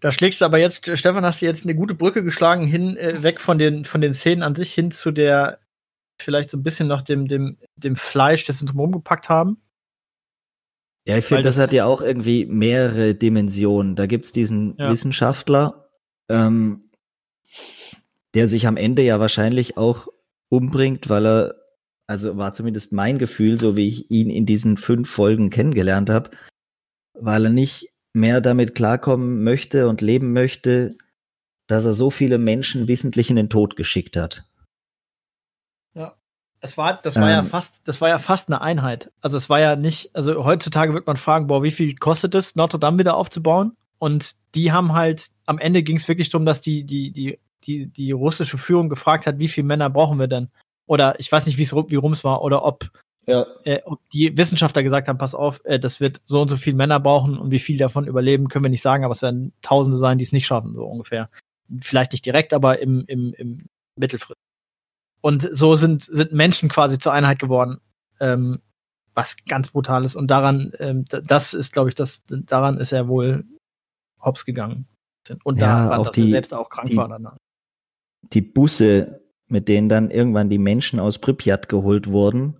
Da schlägst du aber jetzt, Stefan, hast du jetzt eine gute Brücke geschlagen, hin, äh, weg von den, von den Szenen an sich hin zu der vielleicht so ein bisschen noch dem, dem, dem Fleisch, das sie drumherum gepackt haben. Ja, ich finde, das, das, hat ja auch irgendwie mehrere Dimensionen. Da gibt's diesen ja. Wissenschaftler, ähm, der sich am Ende ja wahrscheinlich auch umbringt, weil er, also war zumindest mein Gefühl, so wie ich ihn in diesen fünf Folgen kennengelernt habe, weil er nicht mehr damit klarkommen möchte und leben möchte, dass er so viele Menschen wissentlich in den Tod geschickt hat. Ja. Es war, das war ähm, ja fast, das war ja fast eine Einheit. Also es war ja nicht, also heutzutage wird man fragen, boah, wie viel kostet es, Notre Dame wieder aufzubauen? Und die haben halt, am Ende ging es wirklich darum, dass die, die, die, die, die russische Führung gefragt hat, wie viele Männer brauchen wir denn? Oder ich weiß nicht, wie rum es war, oder ob ja. Äh, ob die Wissenschaftler gesagt haben, pass auf, äh, das wird so und so viele Männer brauchen und wie viel davon überleben, können wir nicht sagen, aber es werden Tausende sein, die es nicht schaffen, so ungefähr. Vielleicht nicht direkt, aber im, im, im Mittelfrist. Und so sind, sind Menschen quasi zur Einheit geworden, ähm, was ganz brutal ist. Und daran, ähm, das ist, glaube ich, das, daran ist er wohl hops gegangen. Und ja, daran, dass die, er selbst auch krank die, war danach. Die Busse, mit denen dann irgendwann die Menschen aus Pripyat geholt wurden,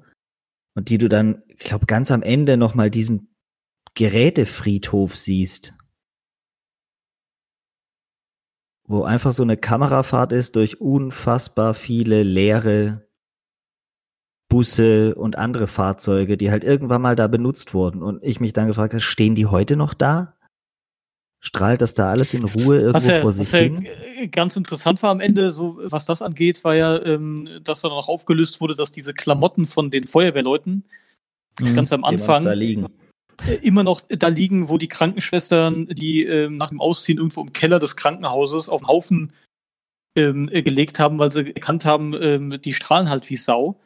und die du dann, ich glaube, ganz am Ende nochmal diesen Gerätefriedhof siehst. Wo einfach so eine Kamerafahrt ist durch unfassbar viele leere Busse und andere Fahrzeuge, die halt irgendwann mal da benutzt wurden. Und ich mich dann gefragt habe, stehen die heute noch da? Strahlt das da alles in Ruhe irgendwo was ja, vor sich was hin? Ja ganz interessant war am Ende, so was das angeht, war ja, ähm, dass dann auch aufgelöst wurde, dass diese Klamotten von den Feuerwehrleuten mhm, ganz am Anfang da liegen. Äh, immer noch da liegen, wo die Krankenschwestern, die ähm, nach dem Ausziehen irgendwo im Keller des Krankenhauses auf den Haufen ähm, äh, gelegt haben, weil sie erkannt haben, ähm, die strahlen halt wie Sau.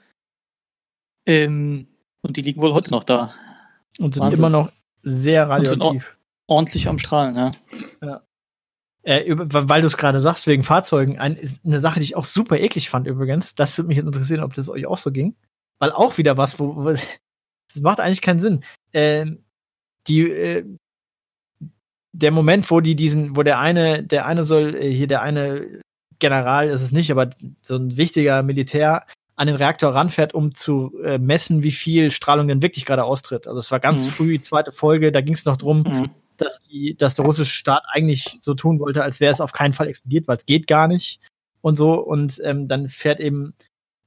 Ähm, und die liegen wohl heute noch da. Und sind Wahnsinn. immer noch sehr radioaktiv ordentlich am Strahlen, ja. ja. Äh, weil du es gerade sagst, wegen Fahrzeugen, ein, eine Sache, die ich auch super eklig fand übrigens, das würde mich jetzt interessieren, ob das euch auch so ging. Weil auch wieder was, wo, wo das macht eigentlich keinen Sinn. Ähm, die, äh, der Moment, wo die diesen, wo der eine, der eine soll, äh, hier der eine General ist es nicht, aber so ein wichtiger Militär an den Reaktor ranfährt, um zu äh, messen, wie viel Strahlung denn wirklich gerade austritt. Also es war ganz Mhm. früh, zweite Folge, da ging es noch drum, Mhm. Dass, die, dass der russische Staat eigentlich so tun wollte, als wäre es auf keinen Fall explodiert, weil es geht gar nicht und so. Und ähm, dann fährt eben,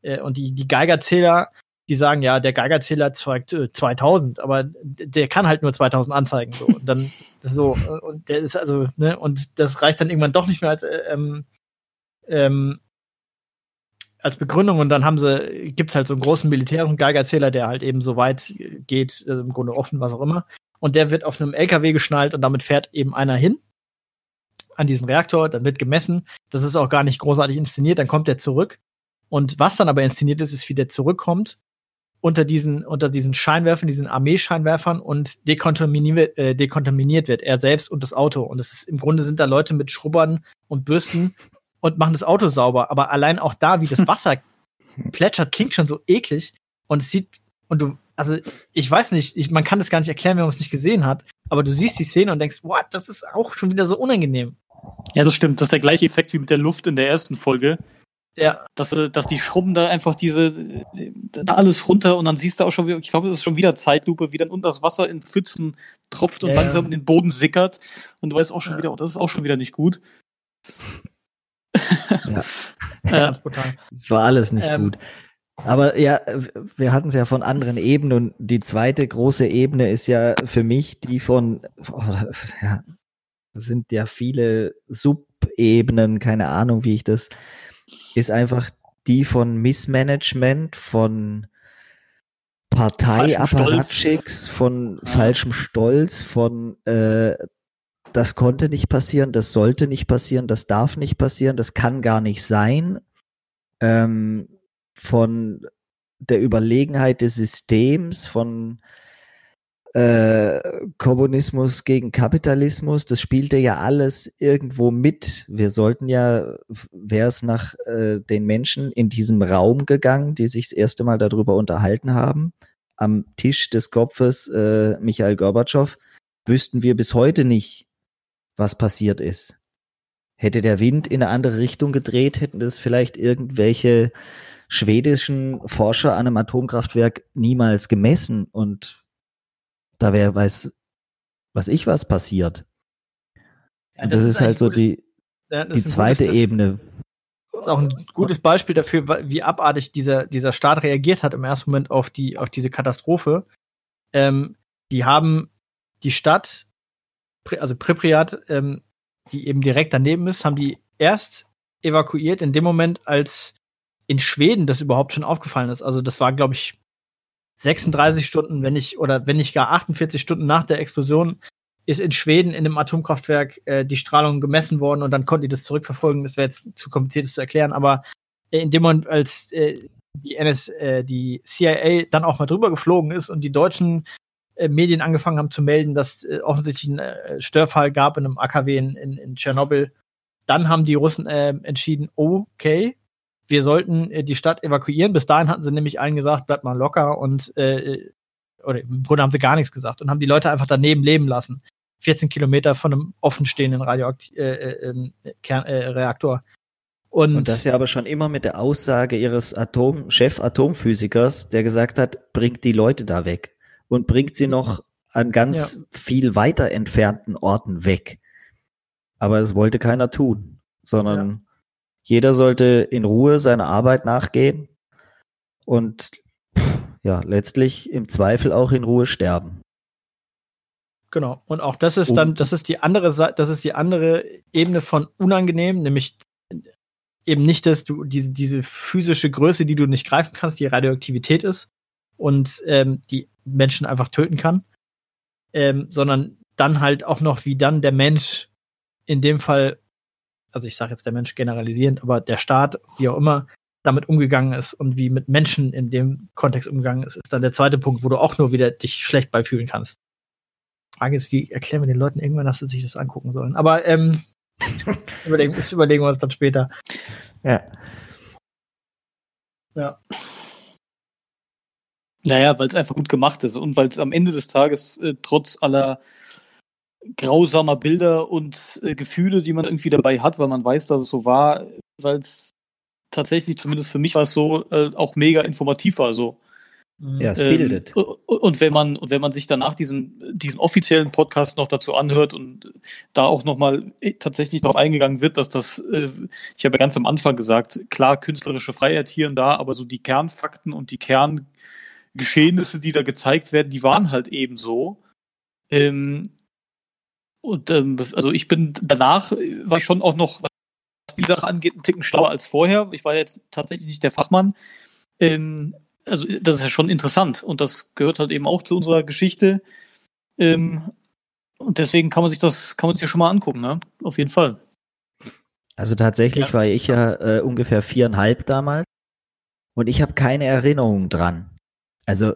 äh, und die, die Geigerzähler, die sagen, ja, der Geigerzähler zeigt äh, 2000, aber der kann halt nur 2000 anzeigen. So. Und dann so, und der ist also, ne, und das reicht dann irgendwann doch nicht mehr als, äh, ähm, ähm, als Begründung und dann haben sie, gibt's halt so einen großen militärischen Geigerzähler, der halt eben so weit geht, also im Grunde offen, was auch immer. Und der wird auf einem LKW geschnallt und damit fährt eben einer hin an diesen Reaktor, dann wird gemessen. Das ist auch gar nicht großartig inszeniert, dann kommt er zurück. Und was dann aber inszeniert ist, ist, wie der zurückkommt unter diesen, unter diesen Scheinwerfern, diesen Armeescheinwerfern und dekontaminiert, äh, dekontaminiert wird, er selbst und das Auto. Und es ist, im Grunde sind da Leute mit Schrubbern und Bürsten und machen das Auto sauber. Aber allein auch da, wie das Wasser plätschert, klingt schon so eklig. Und es sieht, und du, also ich weiß nicht, ich, man kann das gar nicht erklären, wenn man es nicht gesehen hat. Aber du siehst die Szene und denkst, what, das ist auch schon wieder so unangenehm. Ja, das stimmt. Das ist der gleiche Effekt wie mit der Luft in der ersten Folge. Ja, Dass, äh, dass die schrubben da einfach diese, da alles runter und dann siehst du auch schon wieder, ich glaube, das ist schon wieder Zeitlupe, wie dann unter das Wasser in Pfützen tropft und Ja, langsam in den Boden sickert. Und du weißt auch schon Ja. wieder, oh, das ist auch schon wieder nicht gut. Ja. Ja. ganz brutal. Es war alles nicht Ähm, gut. Aber ja, wir hatten es ja von anderen Ebenen und die zweite große Ebene ist ja für mich die von, oh, ja, sind ja viele Subebenen, keine Ahnung, wie ich das, ist einfach die von Missmanagement, von Parteiapparatschicks, von Ja. falschem Stolz, von äh, das konnte nicht passieren, das sollte nicht passieren, das darf nicht passieren, das kann gar nicht sein. Ähm, von der Überlegenheit des Systems, von äh, Kommunismus gegen Kapitalismus, das spielte ja alles irgendwo mit. Wir sollten ja, wäre es nach äh, den Menschen in diesem Raum gegangen, die sich das erste Mal darüber unterhalten haben, am Tisch des Kopfes äh, Michael Gorbatschow, wüssten wir bis heute nicht, was passiert ist. Hätte der Wind in eine andere Richtung gedreht, hätten das vielleicht irgendwelche schwedischen Forscher an einem Atomkraftwerk niemals gemessen und da wäre weiß was ich was passiert. Ja, und das, ist, halt eigentlich so die, ja, das die ist zweite gutes- das Ebene. ist auch ein gutes Beispiel dafür, wie abartig dieser, dieser Staat reagiert hat im ersten Moment auf die, auf diese Katastrophe. Ähm, die haben die Stadt, also Pripyat, ähm, die eben direkt daneben ist, haben die erst evakuiert in dem Moment, als in Schweden das überhaupt schon aufgefallen ist. Also das war, glaube ich, 36 Stunden, wenn nicht, oder wenn nicht gar 48 Stunden nach der Explosion ist in Schweden in einem Atomkraftwerk äh, die Strahlung gemessen worden und dann konnten die das zurückverfolgen. Das wäre jetzt zu kompliziert, das zu erklären, aber äh, in dem Moment, als äh, die NS, äh, die CIA dann auch mal drüber geflogen ist und die deutschen äh, Medien angefangen haben zu melden, dass äh, offensichtlich ein äh, Störfall gab in einem AKW in, in, in Tschernobyl, dann haben die Russen äh, entschieden, okay, wir sollten äh, die Stadt evakuieren. Bis dahin hatten sie nämlich allen gesagt, bleibt mal locker und äh, oder im Grunde haben sie gar nichts gesagt und haben die Leute einfach daneben leben lassen. 14 Kilometer von einem offenstehenden Radioakt äh, äh, Kern, äh, Reaktor. Und, Und das ja aber schon immer mit der Aussage ihres Atom Chef-Atomphysikers, der gesagt hat, bringt die Leute da weg und bringt sie noch an ganz viel weiter entfernten Orten weg. Aber es wollte keiner tun, sondern jeder sollte in Ruhe seiner Arbeit nachgehen und ja, letztlich im Zweifel auch in Ruhe sterben. Genau. Und auch das ist dann, das ist die andere Seite, das ist die andere Ebene von unangenehm, nämlich eben nicht, dass du diese, diese physische Größe, die du nicht greifen kannst, die Radioaktivität ist und ähm, die Menschen einfach töten kann, ähm, sondern dann halt auch noch, wie dann der Mensch in dem Fall, also ich sage jetzt der Mensch generalisierend, aber der Staat, wie auch immer, damit umgegangen ist und wie mit Menschen in dem Kontext umgegangen ist, ist dann der zweite Punkt, wo du auch nur wieder dich schlecht beifühlen kannst. Frage ist, wie erklären wir den Leuten irgendwann, dass sie sich das angucken sollen? Aber ähm, überlegen, das überlegen wir uns dann später. Ja. Ja. Naja, weil es einfach gut gemacht ist und weil es am Ende des Tages äh, trotz aller grausamer Bilder und äh, Gefühle, die man irgendwie dabei hat, weil man weiß, dass es so war, weil es tatsächlich, zumindest für mich war es so, äh, auch mega informativ war. So. Mhm. Ja, es bildet. Ähm, und wenn man, und wenn man sich danach diesen, diesen offiziellen Podcast noch dazu anhört und da auch nochmal äh, tatsächlich darauf eingegangen wird, dass das, äh, ich habe ja ganz am Anfang gesagt, klar, künstlerische Freiheit hier und da, aber so die Kernfakten und die Kerngeschehnisse, die da gezeigt werden, die waren halt eben so. Ähm, und ähm, also ich bin danach war ich schon auch noch, was die Sache angeht, ein Ticken schlauer als vorher. Ich war jetzt tatsächlich nicht der Fachmann. Ähm, also das ist ja schon interessant und das gehört halt eben auch zu unserer Geschichte. Ähm, und deswegen kann man sich das, kann man sich ja schon mal angucken, ne? Auf jeden Fall. Also tatsächlich ja. war ich ja äh, ungefähr viereinhalb damals und ich habe keine Erinnerung dran. Also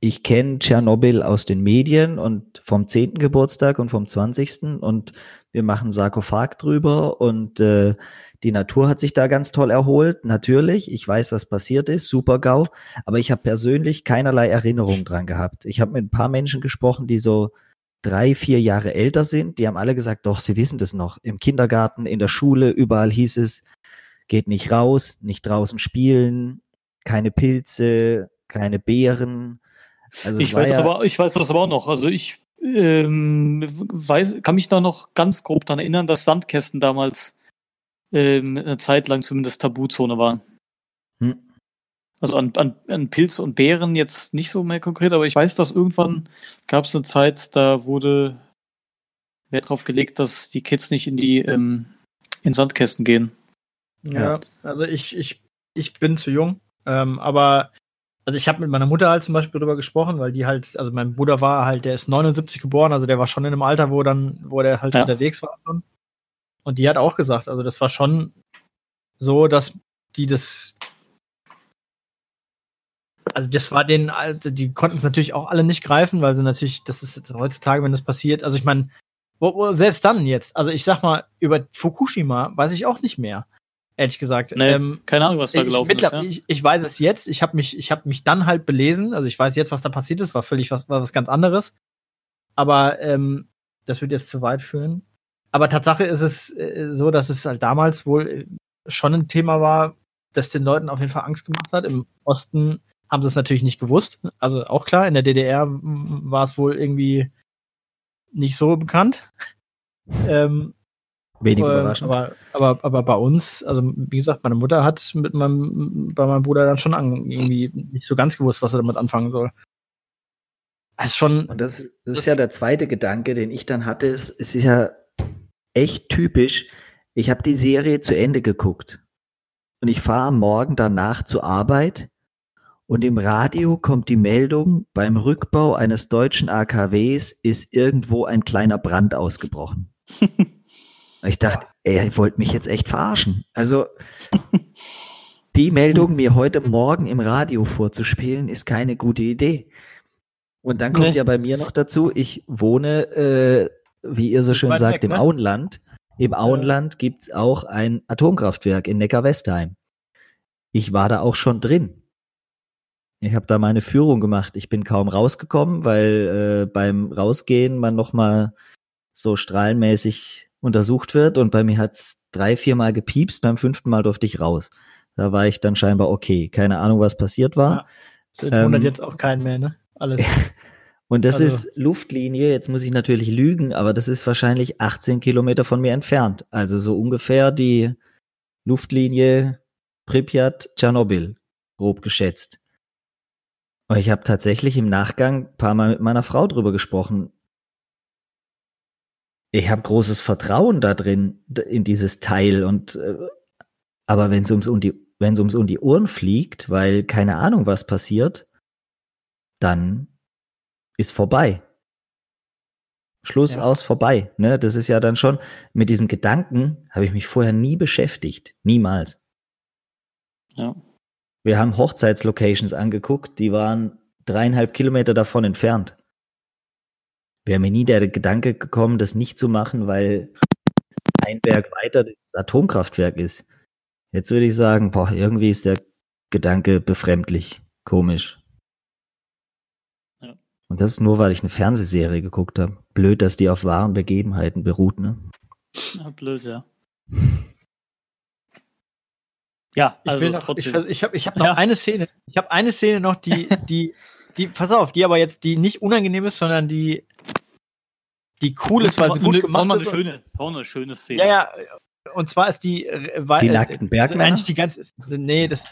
ich kenne Tschernobyl aus den Medien und vom 10. Geburtstag und vom 20. und wir machen Sarkophag drüber und äh, die Natur hat sich da ganz toll erholt, natürlich. Ich weiß, was passiert ist, super GAU, aber ich habe persönlich keinerlei Erinnerung dran gehabt. Ich habe mit ein paar Menschen gesprochen, die so drei, vier Jahre älter sind, die haben alle gesagt, doch, sie wissen das noch. Im Kindergarten, in der Schule, überall hieß es, geht nicht raus, nicht draußen spielen, keine Pilze, keine Beeren. Also ich weiß ja das aber, ich weiß das aber auch noch. Also ich ähm, weiß, kann mich da noch ganz grob daran erinnern, dass Sandkästen damals ähm, eine Zeit lang zumindest Tabuzone waren. Hm. Also an, an, an Pilze und Beeren jetzt nicht so mehr konkret, aber ich weiß, dass irgendwann gab es eine Zeit, da wurde Wert darauf gelegt, dass die Kids nicht in die ähm, in Sandkästen gehen. Ja, ja, also ich, ich, ich bin zu jung, ähm, aber also ich habe mit meiner Mutter halt zum Beispiel darüber gesprochen, weil die halt, also mein Bruder war halt, der ist 79 geboren, also der war schon in einem Alter, wo dann, wo der halt ja. unterwegs war schon. Und die hat auch gesagt, also das war schon so, dass die das, also das war den, also die konnten es natürlich auch alle nicht greifen, weil sie natürlich, das ist jetzt heutzutage, wenn das passiert, also ich meine, selbst dann jetzt, also ich sag mal, über Fukushima weiß ich auch nicht mehr ehrlich gesagt. Nee, ähm, keine Ahnung, was da gelaufen ich, ist. Ja? Ich, ich, weiß es jetzt. Ich habe mich, ich habe mich dann halt belesen. Also ich weiß jetzt, was da passiert ist. War völlig was, war was ganz anderes. Aber ähm, das wird jetzt zu weit führen. Aber Tatsache ist es äh, so, dass es halt damals wohl äh, schon ein Thema war, das den Leuten auf jeden Fall Angst gemacht hat. Im Osten haben sie es natürlich nicht gewusst. Also auch klar, in der DDR war es wohl irgendwie nicht so bekannt. ähm, Wenig ähm, überraschend. Aber, aber, aber bei uns, also wie gesagt, meine Mutter hat mit meinem, bei meinem Bruder dann schon an, irgendwie nicht so ganz gewusst, was er damit anfangen soll. Das ist schon. Und das, das, das ist ja der zweite Gedanke, den ich dann hatte. Es ist ja echt typisch. Ich habe die Serie zu Ende geguckt. Und ich fahre am Morgen danach zur Arbeit und im Radio kommt die Meldung, beim Rückbau eines deutschen AKWs ist irgendwo ein kleiner Brand ausgebrochen. Ich dachte, ey, ihr wollt mich jetzt echt verarschen. Also die Meldung mir heute Morgen im Radio vorzuspielen, ist keine gute Idee. Und dann kommt nee. ja bei mir noch dazu, ich wohne, äh, wie ihr so schön sagt, weg, im ne? Auenland. Im Auenland gibt's auch ein Atomkraftwerk in Neckar-Westheim. Ich war da auch schon drin. Ich habe da meine Führung gemacht. Ich bin kaum rausgekommen, weil äh, beim Rausgehen man noch mal so strahlenmäßig untersucht wird und bei mir hat's drei, vier Mal gepiepst, beim fünften Mal durfte ich raus. Da war ich dann scheinbar okay. Keine Ahnung, was passiert war. Ja, das wundert ähm, jetzt auch keinen mehr, ne? Alles. und das also. ist Luftlinie, jetzt muss ich natürlich lügen, aber das ist wahrscheinlich 18 Kilometer von mir entfernt. Also so ungefähr die Luftlinie Pripyat, Tschernobyl, grob geschätzt. Und ich habe tatsächlich im Nachgang ein paar Mal mit meiner Frau drüber gesprochen ich habe großes Vertrauen da drin, in dieses Teil und äh, aber wenn es ums um die wenn es ums um die Ohren fliegt, weil keine Ahnung was passiert, dann ist vorbei. Schluss ja. aus vorbei. Ne, das ist ja dann schon mit diesem Gedanken habe ich mich vorher nie beschäftigt, niemals. Ja. Wir haben Hochzeitslocations angeguckt, die waren dreieinhalb Kilometer davon entfernt wäre mir nie der Gedanke gekommen, das nicht zu machen, weil ein Berg weiter das Atomkraftwerk ist. Jetzt würde ich sagen, boah, irgendwie ist der Gedanke befremdlich, komisch. Ja. Und das ist nur, weil ich eine Fernsehserie geguckt habe. Blöd, dass die auf wahren Begebenheiten beruht, ne? Ja, blöd, ja. Ja, Ich also will noch, ich, trotzdem. vers- ich habe ich hab noch Ja. eine Szene. Ich habe eine Szene noch, die, die, die, pass auf, die aber jetzt, die nicht unangenehm ist, sondern die, die cool ist, weil sie gut Eine- gemacht eine ist. und- schöne, eine schöne Szene. Ja, ja. Und zwar ist die, äh, weil, Die äh, nackten ist Bergmänner? Eigentlich die ganze, nee, das,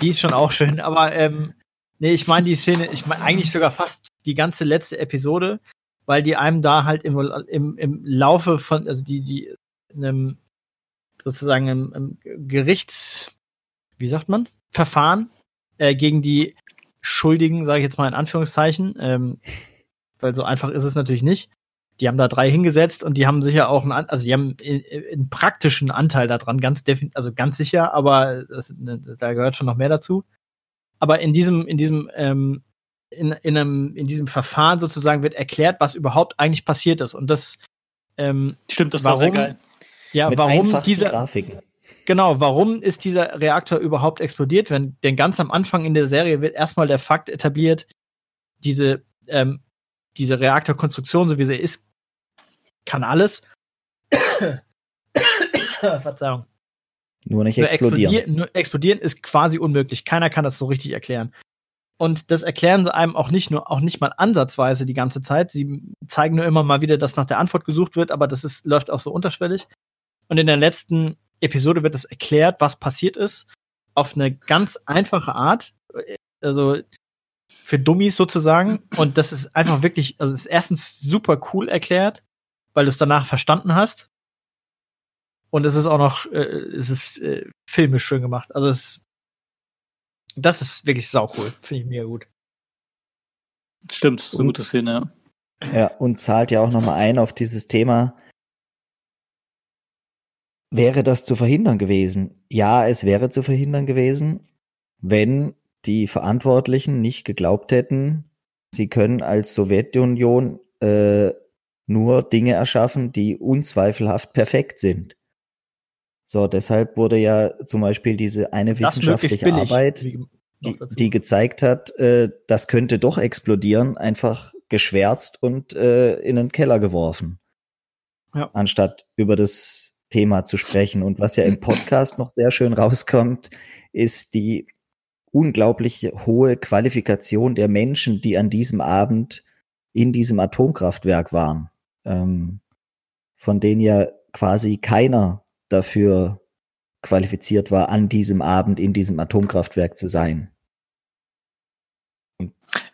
die ist schon auch schön, aber ähm, nee, ich meine die Szene, ich meine eigentlich sogar fast die ganze letzte Episode, weil die einem da halt im, im, im Laufe von, also die, die, in einem, sozusagen im, im Gerichts, wie sagt man, Verfahren äh, gegen die Schuldigen, sage ich jetzt mal in Anführungszeichen, ähm, weil so einfach ist es natürlich nicht. Die haben da drei hingesetzt und die haben sicher auch einen, also die haben in- einen praktischen Anteil daran, ganz also ganz sicher, aber das, ne, da gehört schon noch mehr dazu. Aber in diesem, in diesem, ähm, in, in, einem, in diesem Verfahren sozusagen wird erklärt, was überhaupt eigentlich passiert ist. Und das, ähm, Stimmt, das war sehr Warum? geil. ja, Mit warum dieser, Grafiken. Genau, warum ist dieser Reaktor überhaupt explodiert? Wenn, denn ganz am Anfang in der Serie wird erstmal der Fakt etabliert, diese, ähm, diese Reaktorkonstruktion, so wie sie ist, kann alles. Verzeihung. Nur nicht Nur explodieren. explodieren, nur explodieren ist quasi unmöglich. Keiner kann das so richtig erklären. Und das erklären sie einem auch nicht nur, auch nicht mal ansatzweise die ganze Zeit. Sie zeigen nur immer mal wieder, dass nach der Antwort gesucht wird, aber das ist, läuft auch so unterschwellig. Und in der letzten Episode wird es erklärt, was passiert ist, auf eine ganz einfache Art. Also für Dummies sozusagen. Und das ist einfach wirklich, also es ist erstens super cool erklärt, weil du es danach verstanden hast. Und es ist auch noch, äh, es ist äh, filmisch schön gemacht. Also es, das ist wirklich saucool. Finde ich mega gut. Stimmt, so eine gute Szene. ja. Ja, und zahlt ja auch nochmal ein auf dieses Thema. Wäre das zu verhindern gewesen? Ja, es wäre zu verhindern gewesen, wenn die Verantwortlichen nicht geglaubt hätten, sie können als Sowjetunion äh, nur Dinge erschaffen, die unzweifelhaft perfekt sind. So, deshalb wurde ja zum Beispiel diese eine wissenschaftliche. Arbeit, die, die gezeigt hat, äh, das könnte doch explodieren, einfach geschwärzt und äh, in den Keller geworfen. Ja. Anstatt über das Thema zu sprechen. Und was ja im Podcast noch sehr schön rauskommt, ist die unglaublich hohe Qualifikation der Menschen, die an diesem Abend in diesem Atomkraftwerk waren. Ähm, von denen ja quasi keiner dafür qualifiziert war, an diesem Abend in diesem Atomkraftwerk zu sein.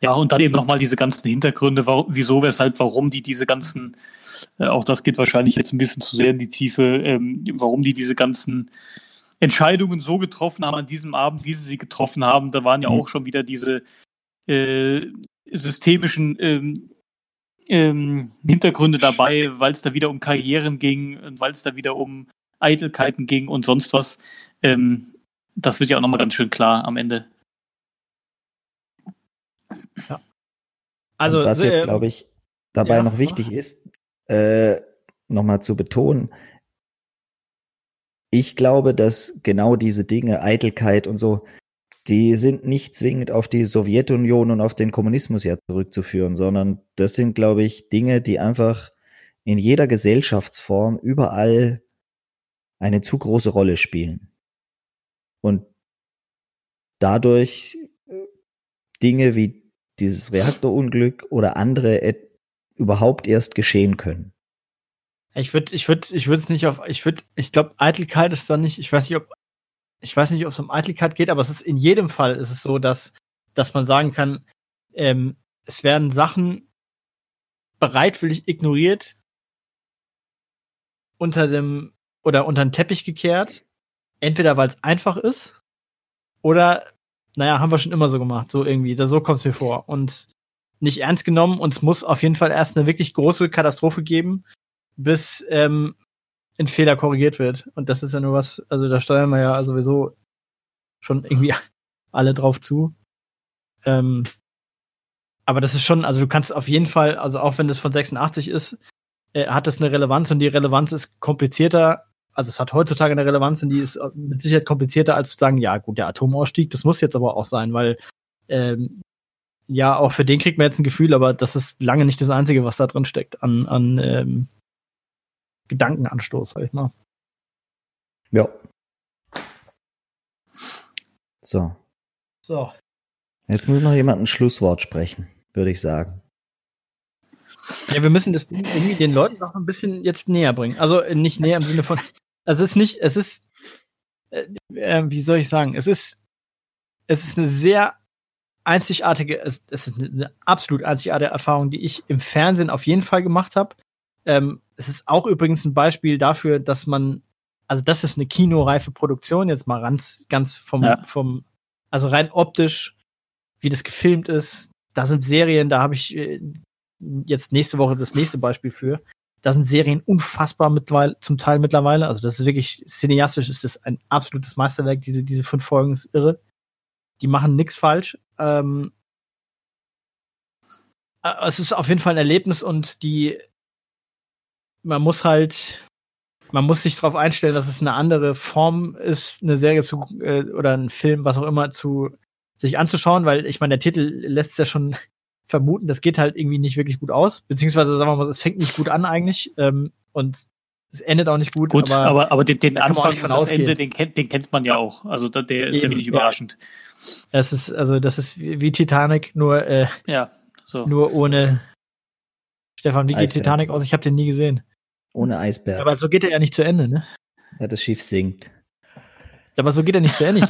Ja, und dann eben nochmal diese ganzen Hintergründe, warum, wieso, weshalb, warum die diese ganzen, äh, auch das geht wahrscheinlich jetzt ein bisschen zu sehr in die Tiefe, ähm, warum die diese ganzen Entscheidungen so getroffen haben an diesem Abend, wie sie sie getroffen haben. Da waren ja Mhm. auch schon wieder diese äh, systemischen ähm, ähm, Hintergründe dabei, weil es da wieder um Karrieren ging, weil es da wieder um Eitelkeiten ging und sonst was. Ähm, das wird ja auch nochmal ganz schön klar am Ende. Also, Und was äh, jetzt, glaube ich, dabei ja, noch wichtig ist, äh, nochmal zu betonen, ich glaube, dass genau diese Dinge, Eitelkeit und so, die sind nicht zwingend auf die Sowjetunion und auf den Kommunismus ja zurückzuführen, sondern das sind, glaube ich, Dinge, die einfach in jeder Gesellschaftsform überall eine zu große Rolle spielen. Und dadurch äh, Dinge wie dieses Reaktorunglück oder andere überhaupt erst geschehen können. Ich würde, ich würde, ich würde es nicht auf, ich würde, ich glaube, Eitelkeit ist dann nicht, ich weiß nicht, ob, ich weiß nicht, ob es um Eitelkeit geht, aber es ist in jedem Fall ist es so, dass, dass man sagen kann, ähm, es werden Sachen bereitwillig ignoriert, unter dem oder unter den Teppich gekehrt, entweder weil es einfach ist oder, naja, haben wir schon immer so gemacht, so irgendwie, da, so kommt es mir vor und nicht ernst genommen und es muss auf jeden Fall erst eine wirklich große Katastrophe geben, bis ähm, ein Fehler korrigiert wird. Und das ist ja nur was, also da steuern wir ja sowieso schon irgendwie alle drauf zu. Ähm, aber das ist schon, also du kannst auf jeden Fall, also auch wenn das von 86 ist, äh, hat das eine Relevanz und die Relevanz ist komplizierter. Also es hat heutzutage eine Relevanz und die ist mit Sicherheit komplizierter als zu sagen, ja gut, der Atomausstieg, das muss jetzt aber auch sein, weil ähm, ja, auch für den kriegt man jetzt ein Gefühl, aber das ist lange nicht das Einzige, was da drin steckt an, an ähm, Gedankenanstoß, sag ich mal. Ja. So. So. Jetzt muss noch jemand ein Schlusswort sprechen, würde ich sagen. Ja, wir müssen das Ding irgendwie den Leuten noch ein bisschen jetzt näher bringen. Also äh, nicht näher im Sinne von. Es ist nicht, es ist, äh, äh, wie soll ich sagen, es ist, es ist eine sehr einzigartige, es, es ist eine absolut einzigartige Erfahrung, die ich im Fernsehen auf jeden Fall gemacht habe. Ähm, es ist auch übrigens ein Beispiel dafür, dass man, also das ist eine kinoreife Produktion, jetzt mal ganz, ganz vom, Ja. vom, also rein optisch, wie das gefilmt ist. Da sind Serien, da habe ich äh, jetzt nächste Woche das nächste Beispiel für. Da sind Serien unfassbar mittlerweile, zum Teil mittlerweile. Also das ist wirklich, cineastisch ist das ein absolutes Meisterwerk. Diese, diese fünf Folgen ist irre. Die machen nichts falsch. Ähm, äh, es ist auf jeden Fall ein Erlebnis und die, man muss halt, man muss sich darauf einstellen, dass es eine andere Form ist, eine Serie zu, äh, oder ein Film, was auch immer, zu sich anzuschauen, weil ich meine, der Titel lässt es ja schon vermuten, das geht halt irgendwie nicht wirklich gut aus, beziehungsweise sagen wir mal, es fängt nicht gut an eigentlich ähm, und es endet auch nicht gut. Gut, aber, aber, aber, den, den Anfang nicht von und das. Ende, den kennt, den kennt man ja auch. Also da, der ist ja Eben, wenig ja. überraschend. es ist also das ist wie, wie Titanic, nur äh, Ja, so. nur ohne Stefan, wie geht Eisbär. Titanic aus? Ich habe den nie gesehen. Ohne Eisberg. Aber so geht er ja nicht zu Ende, ne? ja, das Schiff sinkt. Aber so geht er nicht zu Ende.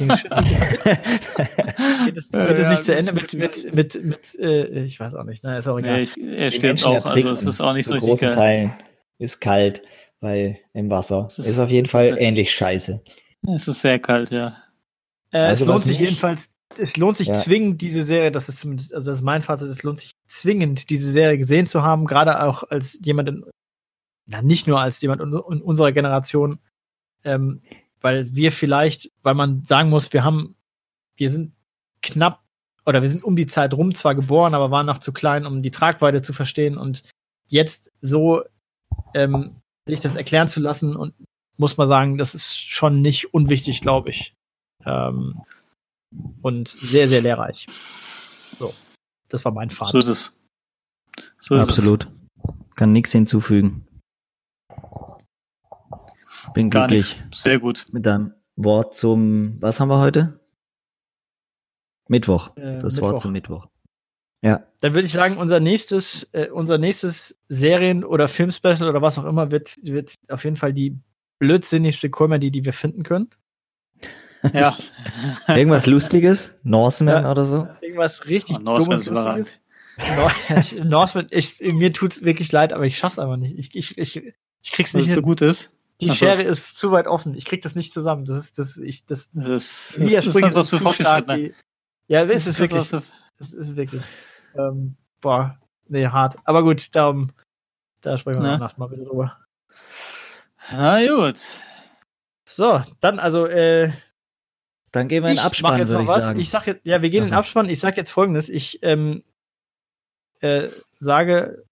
Geht es, es Ja, nicht zu Ende mit, mit, mit, mit äh, ich weiß auch nicht. Nein, ist auch egal. Nee, ich, er stirbt auch, also es ist auch nicht so großen geil. Teilen. Ist kalt, weil im Wasser. Es Ist, ist- auf jeden Fall ist- ähnlich scheiße. Es ist sehr kalt, ja. Äh, Also es lohnt sich jedenfalls, es lohnt sich Ja. zwingend, diese Serie, das ist zumindest, also das ist mein Fazit, es lohnt sich zwingend, diese Serie gesehen zu haben, gerade auch als jemand in, na, nicht nur als jemand in, in unserer Generation, ähm, weil wir vielleicht, weil man sagen muss, wir haben, wir sind knapp oder wir sind um die Zeit rum zwar geboren, aber waren noch zu klein, um die Tragweite zu verstehen und jetzt so ähm, sich das erklären zu lassen und muss man sagen, das ist schon nicht unwichtig, glaube ich. Ähm, und sehr, sehr lehrreich. So, das war mein So Fazit. ist es. So ist Absolut. Kann nichts hinzufügen. Bin es. Gar glücklich nichts. Sehr gut. mit deinem Wort zum, was haben wir heute? Mittwoch. Äh, Das Mittwoch. Wort zum Mittwoch. Ja, Dann würde ich sagen, unser nächstes, äh, unser nächstes Serien- oder Filmspecial oder was auch immer wird, wird auf jeden Fall die blödsinnigste Comedy, die wir finden können. Ja. irgendwas Lustiges, Norseman Ja. oder so. Irgendwas richtig Oh, Norseman dummes, ist. Lustiges. Nor- Norseman, ich, mir tut's wirklich leid, aber ich schaff's einfach nicht. Ich, ich, ich, ich krieg's nicht es so hin. gut ist. Die Ach so. Schere ist zu weit offen. Ich krieg das nicht zusammen. Das ist, das, ich, das, Das ist, die das ist Sprünge halt was für zu stark. Ja, ist es Das wirklich. Das ist wirklich. Ähm, boah, nee, hart. Aber gut, darum, da sprechen wir Na? danach mal wieder drüber. Na gut. So, dann also, äh, Dann gehen wir in den Abspann, jetzt würde noch ich was. sagen. Ich sag jetzt, ja, wir gehen in den. Abspann. Ich sag jetzt folgendes. Ich ähm, äh, sage,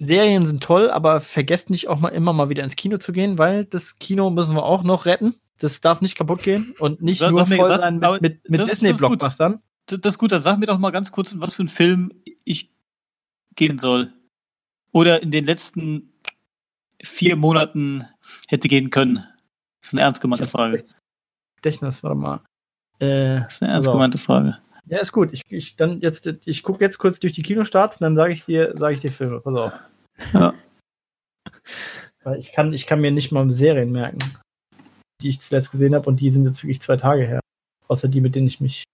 Serien sind toll, aber vergesst nicht auch mal immer mal wieder ins Kino zu gehen, weil das Kino müssen wir auch noch retten. Das darf nicht kaputt gehen und nicht nur voll gesagt, sein mit, mit, mit das- das ist gut. Disney-Blockbustern. Das ist gut, dann sag mir doch mal ganz kurz, was für ein Film ich gehen soll. Oder in den letzten vier Monaten hätte gehen können. Das ist eine ernst gemeinte Frage. Gedächtnis, warte mal. Äh, Das ist eine ernst gemeinte Frage. ja, ist gut. Ich, ich dann jetzt, ich gucke jetzt kurz durch die Kinostarts und dann sage ich dir, sage ich dir Filme. Pass auf. Ja. Weil ich kann, ich kann mir nicht mal Serien merken, die ich zuletzt gesehen habe und die sind jetzt wirklich zwei Tage her. Außer die, mit denen ich mich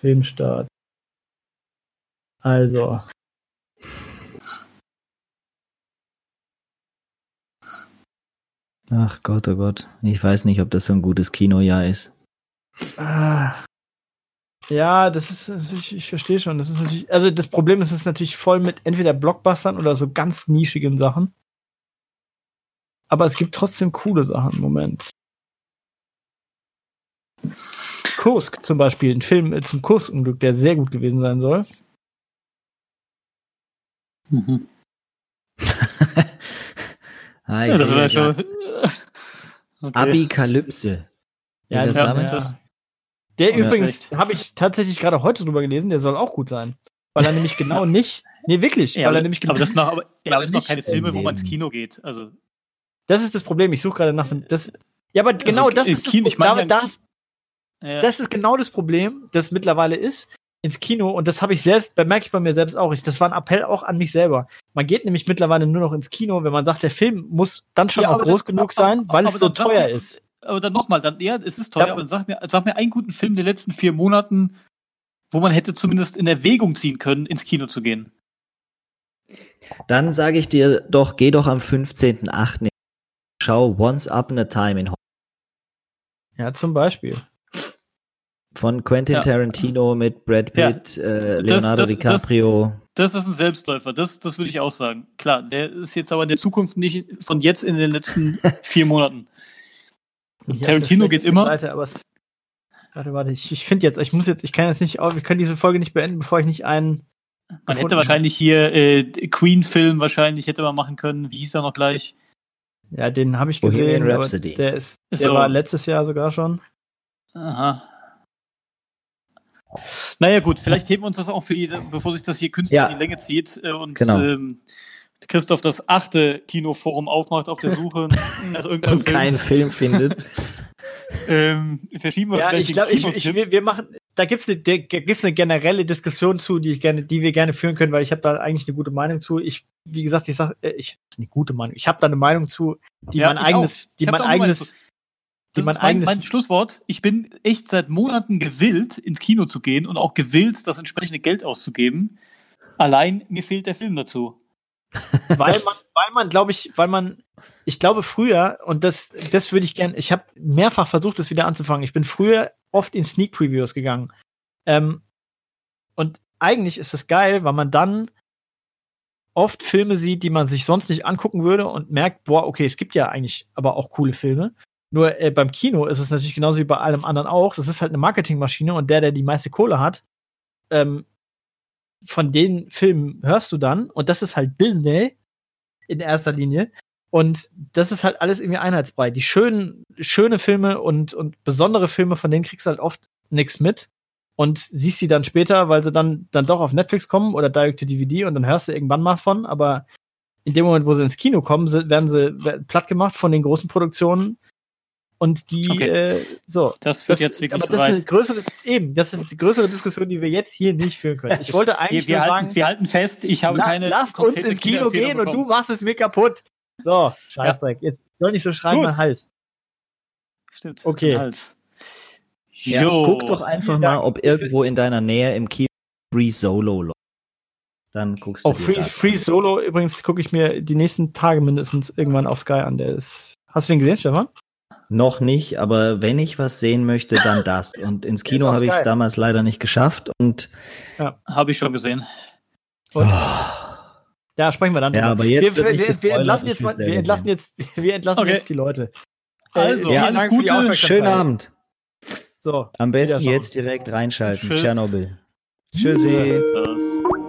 Filmstart. Also. Ach Gott, oh Gott. Ich weiß nicht, ob das so ein gutes Kinojahr ist. Ah. Ja, das ist, das ist- ich, ich verstehe schon. Das ist natürlich, also das Problem ist, es ist natürlich voll mit entweder Blockbustern oder so ganz nischigen Sachen. Aber es gibt trotzdem coole Sachen. Moment. Kursk zum Beispiel, ein Film zum Kursunglück, der sehr gut gewesen sein soll. Mhm. ah, Ja, das wäre grad. schon. Okay. Abikalypse. Ja, das ja, damit? das, Der Ja. übrigens, habe ich tatsächlich gerade heute drüber gelesen, der soll auch gut sein. Weil er nämlich genau nicht, nee, wirklich, ja, weil aber, er nämlich genau, aber das sind noch, aber, ja, aber das sind noch keine Filme, wo man ins. Kino geht. Also, das ist das Problem, ich suche gerade nach, das, ja, aber genau Also, das ist das Kino, ich meine da, ja-. Das ist genau das Problem, das mittlerweile ist ins Kino und das habe ich selbst, bemerke ich bei mir selbst auch. Das war ein Appell auch an mich selber. Man geht nämlich mittlerweile nur noch ins Kino, wenn man sagt, der Film muss dann schon ja, auch groß dann, genug sein, weil es so teuer mir, ist. Aber dann nochmal, dann, ja, es ist teuer, ja. aber dann sag mir, sag mir einen guten Film der letzten vier Monaten, wo man hätte zumindest in Erwägung ziehen können, ins Kino zu gehen. Dann sage ich dir doch, geh doch am 15.8. Schau Once Up in a Time in Hollywood. Ja, zum Beispiel. Von Quentin ja. Tarantino mit Brad Pitt, ja. äh, Leonardo das, das, DiCaprio. Das, das, ist ein Selbstläufer, das, das würde ich auch sagen. Klar, der ist jetzt aber in der Zukunft nicht von jetzt in den letzten vier Monaten. Tarantino geht immer. Seite, aber es, warte, warte, ich, ich finde jetzt, ich muss jetzt, ich kann jetzt nicht, wir können diese Folge nicht beenden, bevor ich nicht einen. Man hätte wahrscheinlich hier äh, Queen-Film wahrscheinlich hätte man machen können. Wie hieß er noch gleich? Ja, den habe ich gesehen. Rhapsody. Der, ist, der so. war letztes Jahr sogar schon. Aha. Naja, gut, vielleicht heben wir uns das auch für die, bevor sich das hier künstlich ja. in die Länge zieht äh, und genau. ähm, Christoph das achte Kinoforum aufmacht auf der Suche nach irgendeinem und Film. keinen Film findet. ähm, verschieben wir ja, ich glaube, ich, ich, wir, wir machen, da gibt es eine, gibt's eine generelle Diskussion zu, die ich gerne, die wir gerne führen können, weil ich habe da eigentlich eine gute Meinung zu. Ich, wie gesagt, ich sage, äh, ich eine gute Meinung. Ich habe da eine Meinung zu, die ja, mein eigenes, die mein eigenes, das ist mein, mein, Schlusswort. Ich bin echt seit Monaten gewillt, ins Kino zu gehen und auch gewillt, das entsprechende Geld auszugeben. Allein mir fehlt der Film dazu. Weil man, weil man, glaube ich, weil man, ich glaube früher, und das, das würde ich gerne, ich habe mehrfach versucht, das wieder anzufangen. Ich bin früher oft in Sneak Previews gegangen. Ähm, und eigentlich ist das geil, weil man dann oft Filme sieht, die man sich sonst nicht angucken würde und merkt, boah, okay, es gibt ja eigentlich aber auch coole Filme. Nur äh, beim Kino ist es natürlich genauso wie bei allem anderen auch. Das ist halt eine Marketingmaschine und der, der die meiste Kohle hat, ähm, von den Filmen hörst du dann und das ist halt Disney in erster Linie. Und das ist halt alles irgendwie einheitsbrei. Die schönen, schöne Filme und, und besondere Filme, von denen kriegst du halt oft nichts mit und siehst sie dann später, weil sie dann, dann doch auf Netflix kommen oder Direct to DVD und dann hörst du irgendwann mal von, aber in dem Moment, wo sie ins Kino kommen, werden sie platt gemacht von den großen Produktionen und die, okay. äh, so. Das wird das, jetzt wirklich aber das ist eine größere, eben, das ist eine größere Diskussion, die wir jetzt hier nicht führen können. Ich wollte eigentlich wir, wir nur halten, sagen, wir halten fest, ich habe la, keine. Lasst uns ins Kino gehen bekommen. und du machst es mir kaputt. So, Scheißdreck. Ja. Jetzt soll nicht so schreien, Gut. mein Hals. Stimmt. Okay. Hals. Ja, guck doch einfach mal, ob irgendwo in deiner Nähe im Kino Free Solo läuft. Dann guckst du oh, Free, Free Solo übrigens gucke ich mir die nächsten Tage mindestens irgendwann auf Sky an. Der ist. Hast du den gesehen, Stefan? Noch nicht, aber wenn ich was sehen möchte, dann das. Und ins Kino habe ich es damals leider nicht geschafft. Und ja, habe ich schon gesehen. Und, oh. Ja, sprechen wir dann. Ja, aber jetzt wir, wir, wir, wir entlassen jetzt, mal, wir entlassen jetzt, wir entlassen okay. jetzt die Leute. Also, ja, alles Gute. Schönen Abend. So. Am besten jetzt direkt reinschalten. Tschüss. Tschernobyl. Tschüssi. Tschüss.